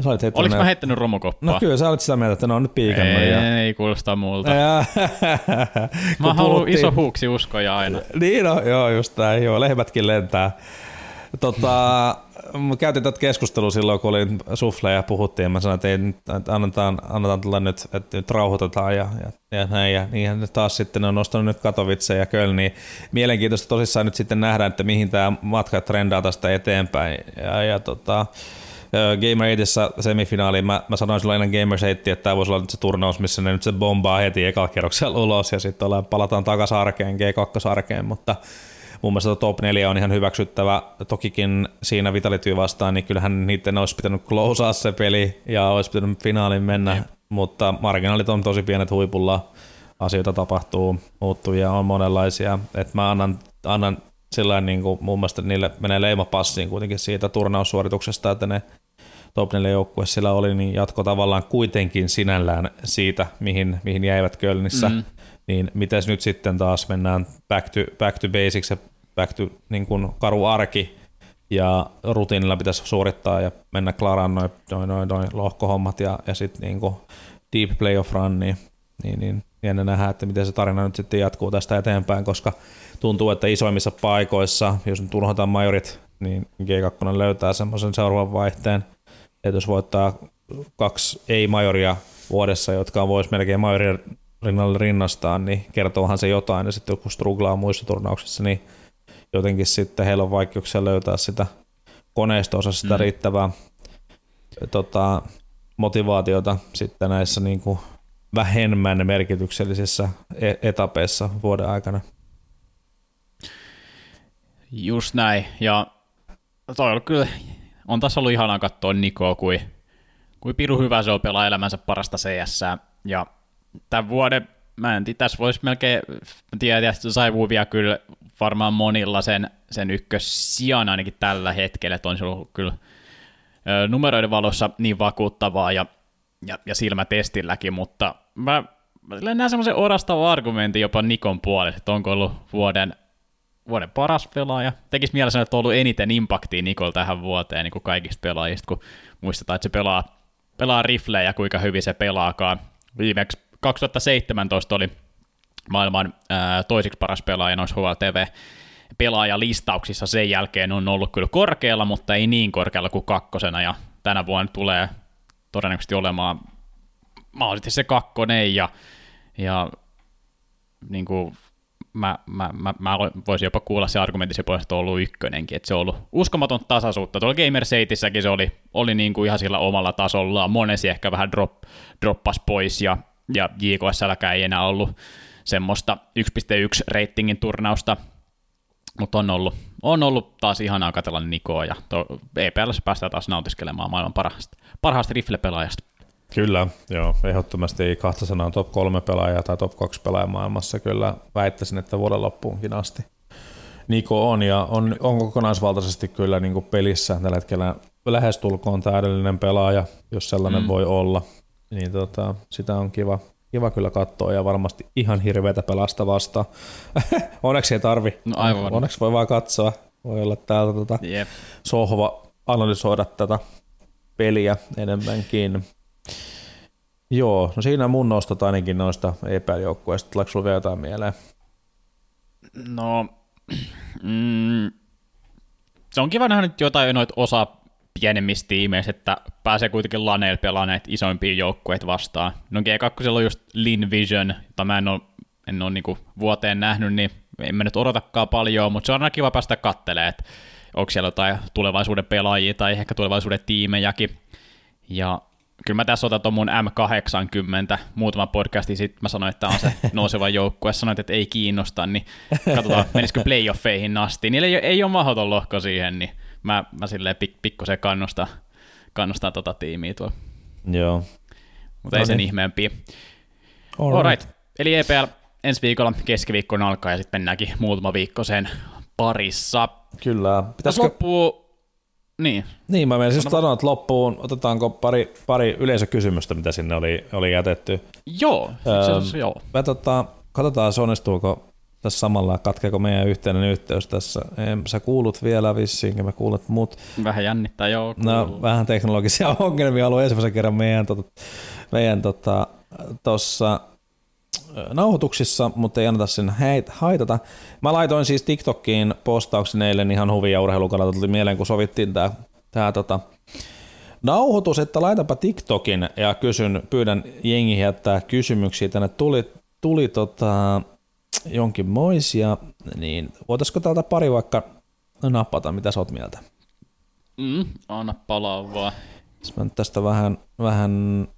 Sä olit heittänyt Oliko ne... mä heittänyt romukoppaa? No kyllä, sä olit sitä mieltä, että ne on nyt piikannut. Ei, ja... ei kuulosta multa. mä haluan puhuttiin... iso huuksi uskoja aina. Niin no, joo, just näin. Joo, lehmätkin lentää. Tota, käytiin tätä keskustelua silloin, kun oli sufle ja puhuttiin, mä sanoin, että, ei, että annetaan, annetaan tulla nyt, että nyt rauhoitetaan ja, ja, ja näin, ja niin taas sitten on nostanut nyt Katowice ja Köln, niin mielenkiintoista tosissaan nyt sitten nähdä, että mihin tämä matka trendaa tästä eteenpäin, ja, ja tota, Gamer 8 semifinaaliin, mä, mä sanoin silloin ennen Gamer 8, että tämä voisi olla nyt se turnaus, missä ne nyt se bombaa heti ekalla kerroksella ulos ja sitten palataan takaisin arkeen, G2-arkeen, mutta mun mielestä top 4 on ihan hyväksyttävä. Tokikin siinä Vitality vastaan, niin kyllähän niiden olisi pitänyt closea se peli ja olisi pitänyt finaaliin mennä, ja. mutta marginaalit on tosi pienet huipulla. Asioita tapahtuu, muuttujia on monenlaisia. Et mä annan, annan sillä niin kuin mun mielestä niille menee leimapassiin kuitenkin siitä turnaussuorituksesta, että ne top 4 joukkue sillä oli, niin jatko tavallaan kuitenkin sinällään siitä, mihin, mihin jäivät Kölnissä. Mm. Niin miten nyt sitten taas mennään back to, back to basics ja back to niin kuin karu arki, ja rutiinilla pitäisi suorittaa ja mennä klaraan noin noi, noi, noi lohkohommat ja, ja sitten niin deep playoff run, niin, niin, niin jännä nähdä, että miten se tarina nyt sitten jatkuu tästä eteenpäin, koska tuntuu, että isoimmissa paikoissa, jos nyt unohdetaan majorit, niin G2 löytää semmoisen seuraavan vaihteen, että jos voittaa kaksi ei-majoria vuodessa, jotka voisi melkein majorin rinnalle rinnastaa, niin kertoohan se jotain, ja sitten kun struglaa muissa turnauksissa, niin jotenkin sitten heillä on vaikeuksia löytää sitä koneistoa, sitä mm. riittävää tota, motivaatiota sitten näissä niin kuin vähemmän merkityksellisissä e-, etapeissa vuoden aikana. Just näin, ja toi on kyllä, on tässä ollut ihanaa katsoa Nikoa, kuin, kuin piru hyvä se on pelaa elämänsä parasta CS, ja tämän vuoden, mä en tiedä, tässä voisi melkein, tiedä, että sai vielä kyllä varmaan monilla sen, sen ykkössijan ainakin tällä hetkellä, että on se ollut kyllä numeroiden valossa niin vakuuttavaa ja, ja, ja silmätestilläkin, mutta mä mä näen semmoisen orastavan argumentin jopa Nikon puolelle, että onko ollut vuoden, vuoden paras pelaaja. Tekisi mielessä, että on ollut eniten impaktia Nikol tähän vuoteen niin kuin kaikista pelaajista, kun muistetaan, että se pelaa, pelaa riflejä kuinka hyvin se pelaakaan. Viimeksi 2017 oli maailman ää, toisiksi paras pelaaja noissa HLTV pelaajalistauksissa sen jälkeen on ollut kyllä korkealla, mutta ei niin korkealla kuin kakkosena, ja tänä vuonna tulee todennäköisesti olemaan mahdollisesti se kakkonen, ja, ja niin kuin mä, mä, mä, mä, voisin jopa kuulla se argumentti se puolesta on ollut ykkönenkin, että se on ollut uskomaton tasaisuutta. Tuolla Gamer se oli, oli niin kuin ihan sillä omalla tasollaan, monesi ehkä vähän drop, droppas pois, ja, ja JKSLkään ei enää ollut semmoista 1.1 ratingin turnausta, mutta on ollut, on ollut taas ihanaa katsella Nikoa, ja EPL päästään taas nautiskelemaan maailman parhaasta, parhaasta rifle-pelaajasta. Kyllä, joo. Ehdottomasti ei kahta sanaa top 3 pelaajaa tai top 2 pelaajaa maailmassa. Kyllä väittäisin, että vuoden loppuunkin asti. Niko on ja on, on kokonaisvaltaisesti kyllä niin kuin pelissä tällä hetkellä lähestulkoon täydellinen pelaaja, jos sellainen mm. voi olla. Niin tota, sitä on kiva, kiva kyllä katsoa ja varmasti ihan hirveätä pelasta vastaan. Onneksi ei tarvi. No aivan. Onneksi voi vaan katsoa. Voi olla täältä tota yep. sohva analysoida tätä peliä enemmänkin. Joo, no siinä mun nostot ainakin noista epäjoukkueista. Tuleeko sulla vielä jotain mieleen? No, mm, se on kiva nähdä nyt jotain noita osa pienemmistä tiimeistä, että pääsee kuitenkin laneilla pelaamaan näitä isoimpia joukkueita vastaan. No G2 on just Lin Vision, jota mä en ole, en ole niin vuoteen nähnyt, niin en mä nyt odotakaan paljon, mutta se on aina kiva päästä kattelemaan, että onko siellä jotain tulevaisuuden pelaajia tai ehkä tulevaisuuden tiimejäkin. Ja kyllä mä tässä otan tuon mun M80, muutama podcasti sitten mä sanoin, että on se nouseva joukkue, sanoit, että ei kiinnosta, niin katsotaan, menisikö playoffeihin asti. Niillä ei, ei ole mahdoton lohko siihen, niin mä, mä silleen pik, pikkusen kannustan, kannustan tota tiimiä tuolla. Joo. Mutta ei sen niin. ihmeempiä. All, All right. Eli EPL ensi viikolla keskiviikkoon alkaa ja sitten mennäänkin muutama viikko sen parissa. Kyllä. Pitäisikö... Loppuu niin. Niin, mä menen siis sanoa, että loppuun otetaanko pari, pari yleisökysymystä, mitä sinne oli, oli jätetty. Joo, itse joo. Me tota, katsotaan, onnistuuko tässä samalla, katkeeko meidän yhteinen yhteys tässä. Sä kuulut vielä vissiin, mä kuulet muut. Vähän jännittää, joo. No, vähän teknologisia ongelmia ollut ensimmäisen kerran meidän, tota, meidän tota, tossa nauhoituksissa, mutta ei anneta sen haitata. Mä laitoin siis TikTokiin postauksen eilen ihan huvia ja urheilukannalta tuli mieleen, kun sovittiin tää, tää tota, nauhoitus, että laitapa TikTokin ja kysyn, pyydän jengi jättää kysymyksiä. Tänne tuli, tuli tota, jonkinmoisia, niin voitaisiko täältä pari vaikka napata, mitä sä oot mieltä? Mm, anna palaa vaan. Mä nyt tästä vähän, vähän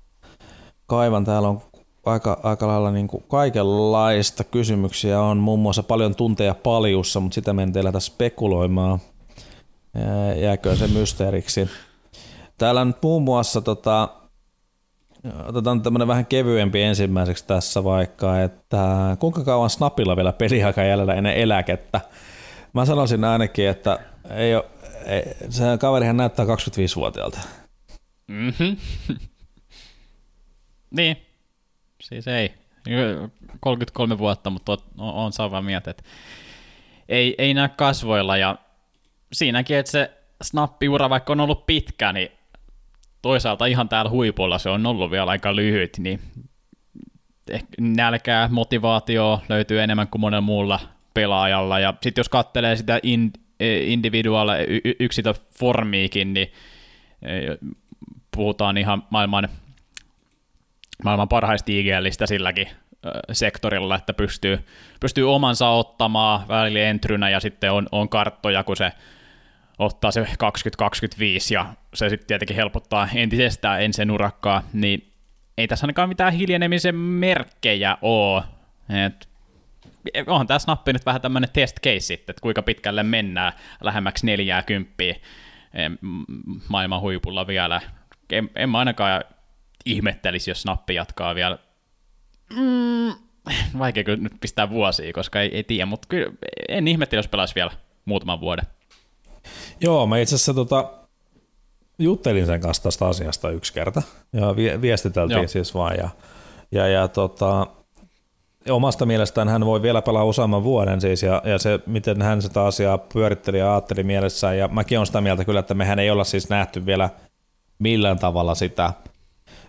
kaivan, täällä on aika, aika lailla niin kuin kaikenlaista kysymyksiä on, muun muassa paljon tunteja paljussa, mutta sitä me en teillä tässä spekuloimaan. Jääkö se mysteeriksi. Täällä nyt muun muassa tota, otetaan tämmöinen vähän kevyempi ensimmäiseksi tässä vaikka, että kuinka kauan Snapilla vielä peliaika jäljellä ennen eläkettä? Mä sanoisin ainakin, että ei ole, ei, se kaverihan näyttää 25-vuotiaalta. Mm-hmm. niin, siis ei. 33 vuotta, mutta on, samaa mieltä, että ei, ei näe kasvoilla ja siinäkin, että se snappiura, vaikka on ollut pitkä, niin toisaalta ihan täällä huipulla se on ollut vielä aika lyhyt, niin nälkää, motivaatio löytyy enemmän kuin monella muulla pelaajalla, ja sitten jos katselee sitä in, e, individuaal yksilöformiikin, niin e, puhutaan ihan maailman maailman parhaista IGListä silläkin sektorilla, että pystyy, pystyy omansa ottamaan välillä entrynä ja sitten on, on karttoja, kun se ottaa se 2025 ja se sitten tietenkin helpottaa entisestään ensin urakkaa, niin ei tässä ainakaan mitään hiljenemisen merkkejä ole. Et onhan tämä snappi nyt vähän tämmöinen test case sitten, että kuinka pitkälle mennään lähemmäksi 40 maailman huipulla vielä. En, en mä ainakaan ihmettelisi, jos Snappi jatkaa vielä. Mm, vaikea kyllä nyt pistää vuosia, koska ei, ei tiedä, mutta kyllä en ihmettele, jos pelaisi vielä muutaman vuoden. Joo, mä itse asiassa tota, juttelin sen kanssa tästä asiasta yksi kerta ja viestiteltiin Joo. siis vaan ja, ja, ja tota, omasta mielestään hän voi vielä pelaa useamman vuoden siis, ja, ja se, miten hän sitä asiaa pyöritteli ja ajatteli mielessään, ja mäkin olen sitä mieltä kyllä, että mehän ei olla siis nähty vielä millään tavalla sitä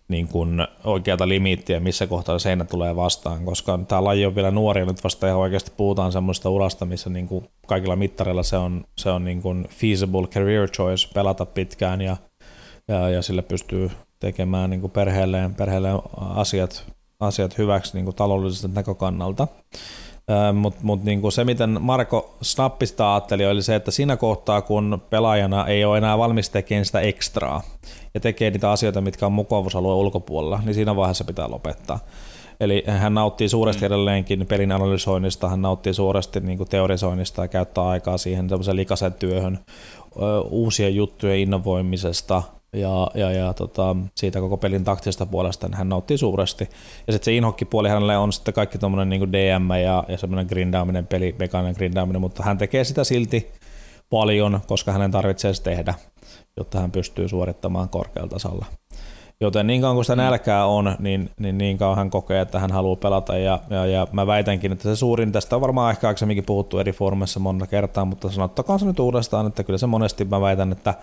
niin kuin oikeata limiittiä, missä kohtaa seinä tulee vastaan, koska tämä laji on vielä nuori nyt vasta ihan oikeasti puhutaan semmoista urasta, missä niin kuin kaikilla mittareilla se on, se on niin kuin feasible career choice pelata pitkään ja, ja, ja sille pystyy tekemään niin kuin perheelleen, perheelleen asiat, asiat hyväksi niin kuin taloudellisesta näkökannalta. Mutta mut niinku se, miten Marko Snappista ajatteli, oli se, että siinä kohtaa, kun pelaajana ei ole enää valmis tekemään sitä ekstraa ja tekee niitä asioita, mitkä on mukavuusalueen ulkopuolella, niin siinä vaiheessa pitää lopettaa. Eli hän nauttii suuresti mm. edelleenkin pelin analysoinnista, hän nauttii suuresti niin kuin teorisoinnista ja käyttää aikaa siihen semmoisen likaisen työhön, uusien juttujen innovoimisesta, ja, ja, ja tota, siitä koko pelin taktisesta puolesta niin hän nauttii suuresti. Ja sitten se inhokkipuoli hänelle on sitten kaikki tuommoinen niin DM ja, ja semmoinen grindaaminen, peli, mekaaninen grindaaminen, mutta hän tekee sitä silti paljon, koska hänen tarvitsee se tehdä, jotta hän pystyy suorittamaan korkealla tasolla. Joten niin kauan kuin sitä nälkää on, niin, niin, niin kauan hän kokee, että hän haluaa pelata. Ja, ja, ja mä väitänkin, että se suurin, tästä on varmaan ehkä aikaisemminkin puhuttu eri foorumeissa monta kertaa, mutta sanottakaa se nyt uudestaan, että kyllä se monesti mä väitän, että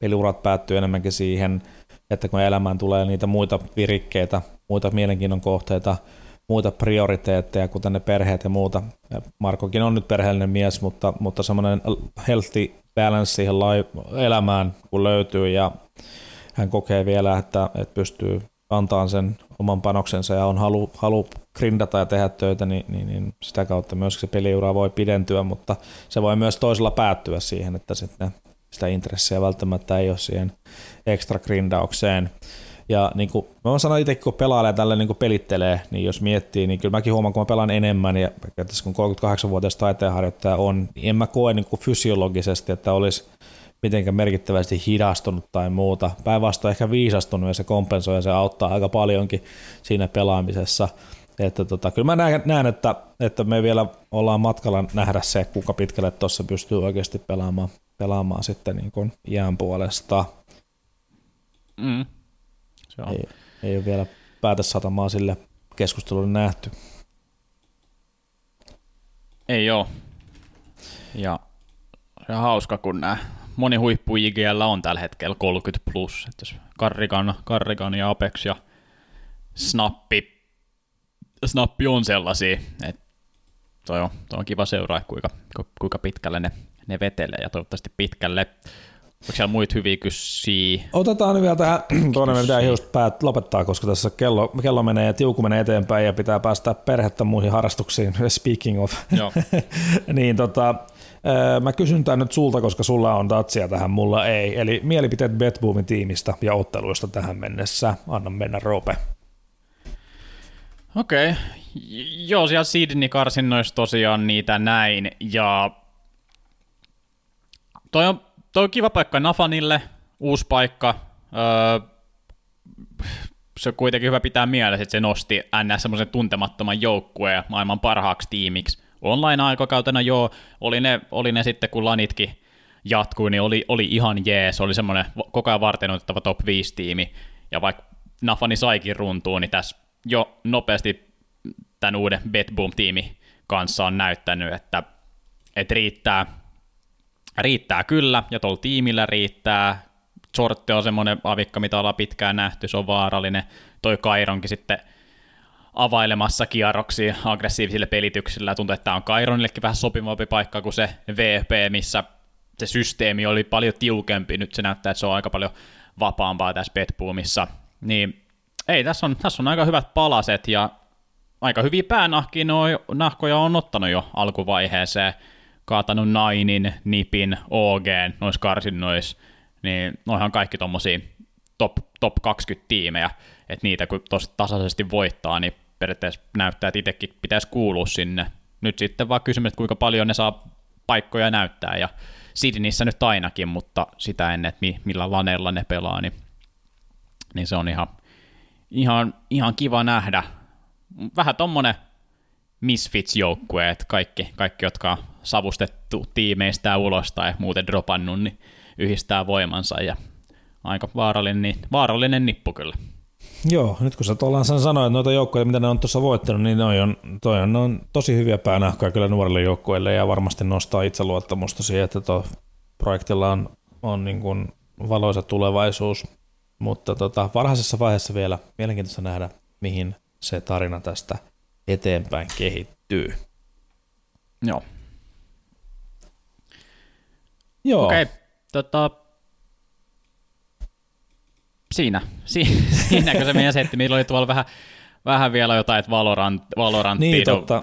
peliurat päättyy enemmänkin siihen, että kun elämään tulee niitä muita virikkeitä, muita mielenkiinnon kohteita, muita prioriteetteja, kuten ne perheet ja muuta. Markokin on nyt perheellinen mies, mutta, mutta semmoinen healthy balance siihen elämään, kun löytyy ja hän kokee vielä, että, että pystyy antaa sen oman panoksensa ja on halu, halu grindata ja tehdä töitä, niin, niin, niin sitä kautta myös se peliura voi pidentyä, mutta se voi myös toisella päättyä siihen, että sitten sitä intressiä välttämättä ei ole siihen ekstra grindaukseen. Ja niin kuin mä sanon itse, kun pelailee tällä niin kuin pelittelee, niin jos miettii, niin kyllä mäkin huomaan, kun mä pelaan enemmän, ja kun 38-vuotias taiteenharjoittaja on, niin en mä koe niin kuin fysiologisesti, että olisi mitenkään merkittävästi hidastunut tai muuta. Päinvastoin ehkä viisastunut ja se kompensoi ja se auttaa aika paljonkin siinä pelaamisessa. Että tota, kyllä mä näen, näen että, että, me vielä ollaan matkalla nähdä se, kuinka pitkälle tuossa pystyy oikeasti pelaamaan, pelaamaan sitten niin kuin iän puolesta. Mm. Se on. Ei, ei ole vielä päätösatamaa sille keskustelulle nähty. Ei ole. Ja se on hauska, kun nämä moni huippu IGL on tällä hetkellä 30 plus. Että jos Karrigan, Karrigan ja Apex ja Snappi, Snappi on sellaisia, että toi on, toi on kiva seuraa, kuinka, kuinka pitkälle ne, ne vetelee ja toivottavasti pitkälle. Onko siellä muita hyviä kysyä? Otetaan nyt vielä tähän, toinen pitää just päät lopettaa, koska tässä kello, kello menee ja tiuku menee eteenpäin ja pitää päästä perhettä muihin harrastuksiin, speaking of. Joo. niin tota, Mä kysyn tämän nyt sulta, koska sulla on tatsia tähän, mulla ei. Eli mielipiteet Betboomin tiimistä ja otteluista tähän mennessä. Anna mennä, Roope. Okei. Okay. Joo, siellä Sydney karsinnoissa tosiaan niitä näin. Ja toi on, toi on kiva paikka Nafanille, uusi paikka. Öö, se on kuitenkin hyvä pitää mielessä, että se nosti NS semmoisen tuntemattoman joukkueen maailman parhaaksi tiimiksi. Online-aikakautena joo, oli ne, oli ne sitten kun lanitkin jatkui, niin oli, oli ihan jees, oli semmoinen koko ajan varten otettava top 5 tiimi, ja vaikka Nafani saikin runtuun, niin tässä jo nopeasti tämän uuden Betboom-tiimi kanssa on näyttänyt, että, että riittää, riittää kyllä, ja tuolla tiimillä riittää, Sortti on semmoinen avikka, mitä ollaan pitkään nähty, se on vaarallinen, toi Kaironkin sitten availemassa kierroksia aggressiivisille pelityksillä. Tuntuu, että tämä on Kaironillekin vähän sopivampi paikka kuin se VP, missä se systeemi oli paljon tiukempi. Nyt se näyttää, että se on aika paljon vapaampaa tässä Betboomissa. Niin ei, tässä on, tässä on aika hyvät palaset ja aika hyviä päänahkia nahkoja on ottanut jo alkuvaiheeseen. Kaatanut Nainin, Nipin, OG noissa karsinnoissa. Niin noihan kaikki tommosia top, top 20 tiimejä, että niitä kun tosi tasaisesti voittaa, niin periaatteessa näyttää, että itsekin pitäisi kuulua sinne. Nyt sitten vaan kysymys, että kuinka paljon ne saa paikkoja näyttää, ja Sydneyssä nyt ainakin, mutta sitä ennen, että millä laneella ne pelaa, niin, niin se on ihan, ihan, ihan kiva nähdä. Vähän tommonen misfits-joukkue, että kaikki, kaikki, jotka savustettu tiimeistä ulos tai muuten dropannut, niin yhdistää voimansa ja aika vaarallinen, vaarallinen nippu kyllä. Joo, nyt kun sä ollaan sen sanoit, että noita joukkoja, mitä ne on tuossa voittanut, niin noi on, toi on, on tosi hyviä päänahkoja kyllä nuorille joukkueille ja varmasti nostaa itseluottamusta siihen, että tuo projektilla on, on niin kuin valoisa tulevaisuus, mutta tota, varhaisessa vaiheessa vielä mielenkiintoista nähdä, mihin se tarina tästä eteenpäin kehittyy. Joo. Joo. Okei, okay, tota, siinä, si, siinäkö se meidän setti, meillä oli tuolla vähän, vähän vielä jotain, että Valorant, Valoranttia. Niin, totta.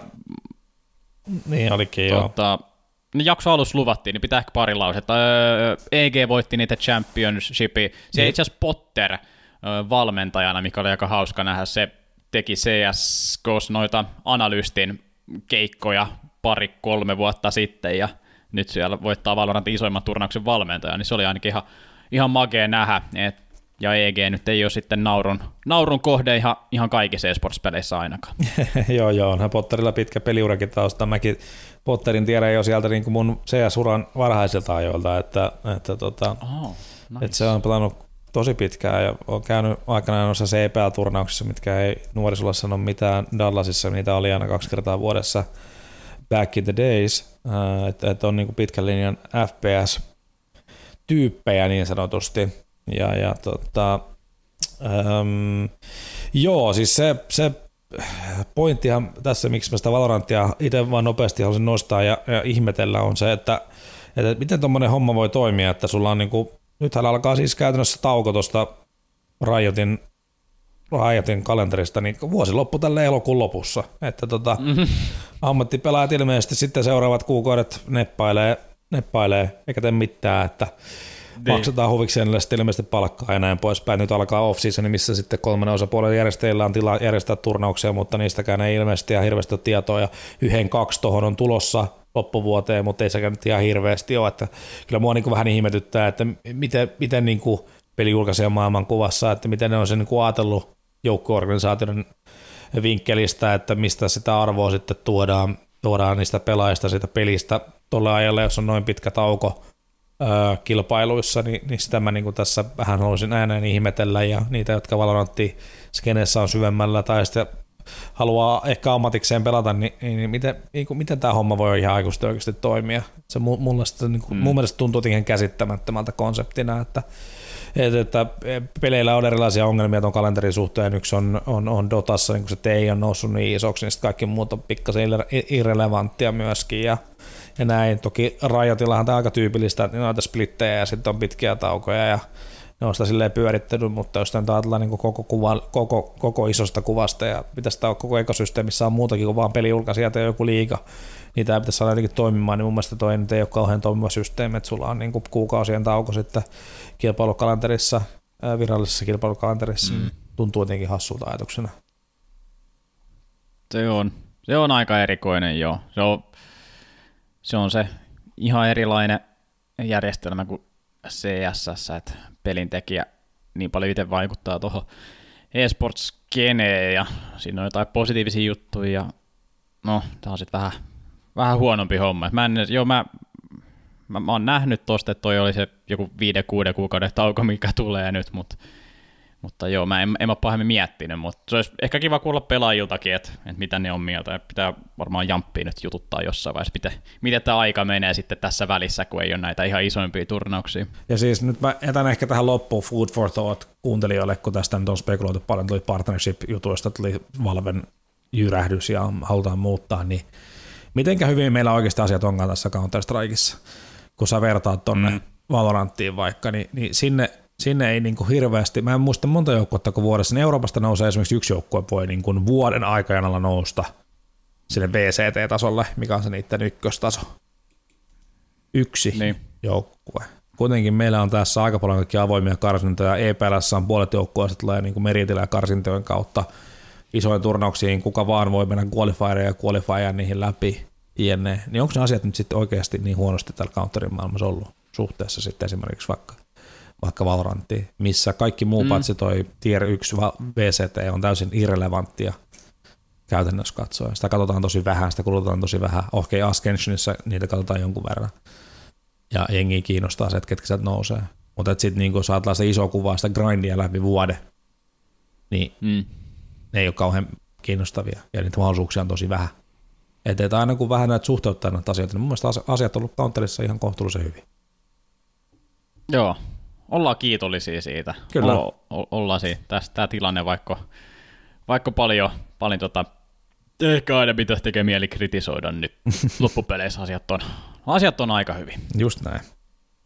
Niin olikin, tota, joo. Niin jakso alussa luvattiin, niin pitää ehkä pari lausetta. Öö, EG voitti niitä championshipi. Se niin. itse asiassa Potter öö, valmentajana, mikä oli aika hauska nähdä. Se teki CSGOs noita analystin keikkoja pari-kolme vuotta sitten, ja nyt siellä voittaa Valorant isoimman turnauksen valmentaja, niin se oli ainakin ihan, ihan magea nähdä, et, ja EG nyt ei ole sitten naurun, naurun kohde ihan, ihan kaikissa esports-peleissä ainakaan. joo, joo, onhan Potterilla pitkä peliurakin tausta. Mäkin Potterin tiedän jo sieltä niin kuin mun CS-uran varhaisilta ajoilta, että, että, tota, oh, nice. että se on pelannut tosi pitkään ja on käynyt aikanaan noissa CPL-turnauksissa, mitkä ei nuorisolla sano mitään. Dallasissa niitä oli aina kaksi kertaa vuodessa back in the days, äh, että, että on niin kuin pitkän linjan FPS-tyyppejä niin sanotusti. Ja, ja tota, ähm, joo, siis se, se pointtihan tässä, miksi mä sitä Valorantia itse vaan nopeasti haluaisin nostaa ja, ja ihmetellä on se, että, että miten tuommoinen homma voi toimia, että sulla on niinku, nythän alkaa siis käytännössä tauko tuosta Riotin, Riotin kalenterista, niin vuosi loppu tälle elokuun lopussa, että tota, mm-hmm. ammattipelaajat ilmeisesti sitten seuraavat kuukaudet neppailee, neppailee eikä tee mitään, että niin. maksetaan huvikseen sitten ilmeisesti palkkaa ja näin poispäin. Nyt alkaa off-season, missä sitten kolmannen osapuolen järjestäjillä on tilaa järjestää turnauksia, mutta niistäkään ei ilmeisesti ihan hirveästi tietoa. Ja yhden kaksi tuohon on tulossa loppuvuoteen, mutta ei sekään nyt ihan hirveästi ole. Että kyllä mua niin vähän ihmetyttää, että miten, miten niin kuin pelijulkaisijan maailman kuvassa, että miten ne on sen niin ajatellut joukkueorganisaation vinkkelistä, että mistä sitä arvoa sitten tuodaan, tuodaan niistä pelaajista siitä pelistä tuolle ajalle, jos on noin pitkä tauko kilpailuissa, niin, niin sitä mä niin tässä vähän haluaisin ääneen ihmetellä ja niitä, jotka Valorantti skeneessä on syvemmällä tai sitten haluaa ehkä ammatikseen pelata, niin, niin, niin miten, niin kuin, miten tämä homma voi ihan aikuisesti oikeasti toimia? Se mulle sitä, niin kuin, mm. mun mielestä tuntuu jotenkin käsittämättömältä konseptina, että, että, että peleillä on erilaisia ongelmia tuon kalenterin suhteen. Yksi on, on, on Dotassa, niin kun se ei ole noussut niin isoksi, niin kaikki muut on pikkasen irrelevanttia myöskin. Ja, ja näin. Toki Rajotillahan tämä on aika tyypillistä, että noita splittejä ja sitten on pitkiä taukoja ja ne on sitä silleen pyörittänyt, mutta jos tämän ajatellaan niin koko, kuva, koko, koko, isosta kuvasta ja pitäisi tämä koko ekosysteemissä on muutakin kuin vaan pelijulkaisijat ja joku liiga, niin tämä pitäisi saada jotenkin toimimaan, niin mun mielestä toi ei ole kauhean toimiva systeemi, että sulla on niin kuin kuukausien tauko sitten kilpailukalenterissa, virallisessa kilpailukalenterissa, mm. tuntuu jotenkin hassulta ajatuksena. Se on, se on aika erikoinen, joo. Se on, se on se ihan erilainen järjestelmä kuin CSS, että pelintekijä niin paljon itse vaikuttaa tuohon esports ja siinä on jotain positiivisia juttuja ja no, tämä on sitten vähän, vähän huonompi homma. Mä, en, joo, mä, mä, mä oon nähnyt tosta, että toi oli se joku viiden, kuuden kuukauden tauko, mikä tulee nyt, mutta mutta joo, mä en, en ole pahemmin miettinyt, mutta se olisi ehkä kiva kuulla pelaajiltakin, että, että mitä ne on mieltä. Pitää varmaan jamppiin nyt jututtaa jossain vaiheessa, miten, miten tämä aika menee sitten tässä välissä, kun ei ole näitä ihan isoimpia turnauksia. Ja siis nyt mä jätän ehkä tähän loppuun food for thought kuuntelijoille, kun tästä nyt on spekuloitu paljon, tuli partnership-jutuista, tuli Valven jyrähdys ja halutaan muuttaa, niin mitenkä hyvin meillä oikeasti asiat onkaan tässä Counter-Strikeissa, kun sä vertaat tonne mm. Valoranttiin vaikka, niin, niin sinne sinne ei niin kuin hirveästi, mä en muista monta joukkuetta kun vuodessa, niin Euroopasta nousee esimerkiksi yksi joukkue voi niin kuin vuoden aikana nousta sille VCT-tasolle, mikä on se niiden ykköstaso. Yksi niin. joukkue. Kuitenkin meillä on tässä aika paljon kaikkia avoimia karsintoja. EPLS on puolet joukkueista tulee niin kuin meritilä karsintojen kautta isoin turnauksiin, kuka vaan voi mennä qualifieria ja qualifier niihin läpi, jne. Niin onko ne asiat nyt sitten oikeasti niin huonosti tällä counterin maailmassa ollut suhteessa sitten esimerkiksi vaikka vaikka Valoranttiin, missä kaikki muu mm. paitsi toi Tier 1 VCT on täysin irrelevanttia käytännössä katsoen. Sitä katsotaan tosi vähän, sitä kulutetaan tosi vähän. Okei, okay, Ascensionissa niitä katsotaan jonkun verran. Ja jengi kiinnostaa se, että ketkä sieltä nousee. Mutta sitten niin kun saat se iso kuva, sitä grindia läpi vuode, niin Mm. Ne ei ole kauhean kiinnostavia ja niitä mahdollisuuksia on tosi vähän. Että et aina kun vähän näitä suhteuttaa näitä asioita, niin mun mielestä asi- asiat on ollut Counterissa ihan kohtuullisen hyvin. Joo, ollaan kiitollisia siitä. Kyllä. O- o- ollaan siitä. Tästä tämä tilanne, vaikka, vaikka paljon, paljon tota, ehkä aina pitäisi tekee mieli kritisoida nyt loppupeleissä asiat on, asiat on aika hyvin. Just näin.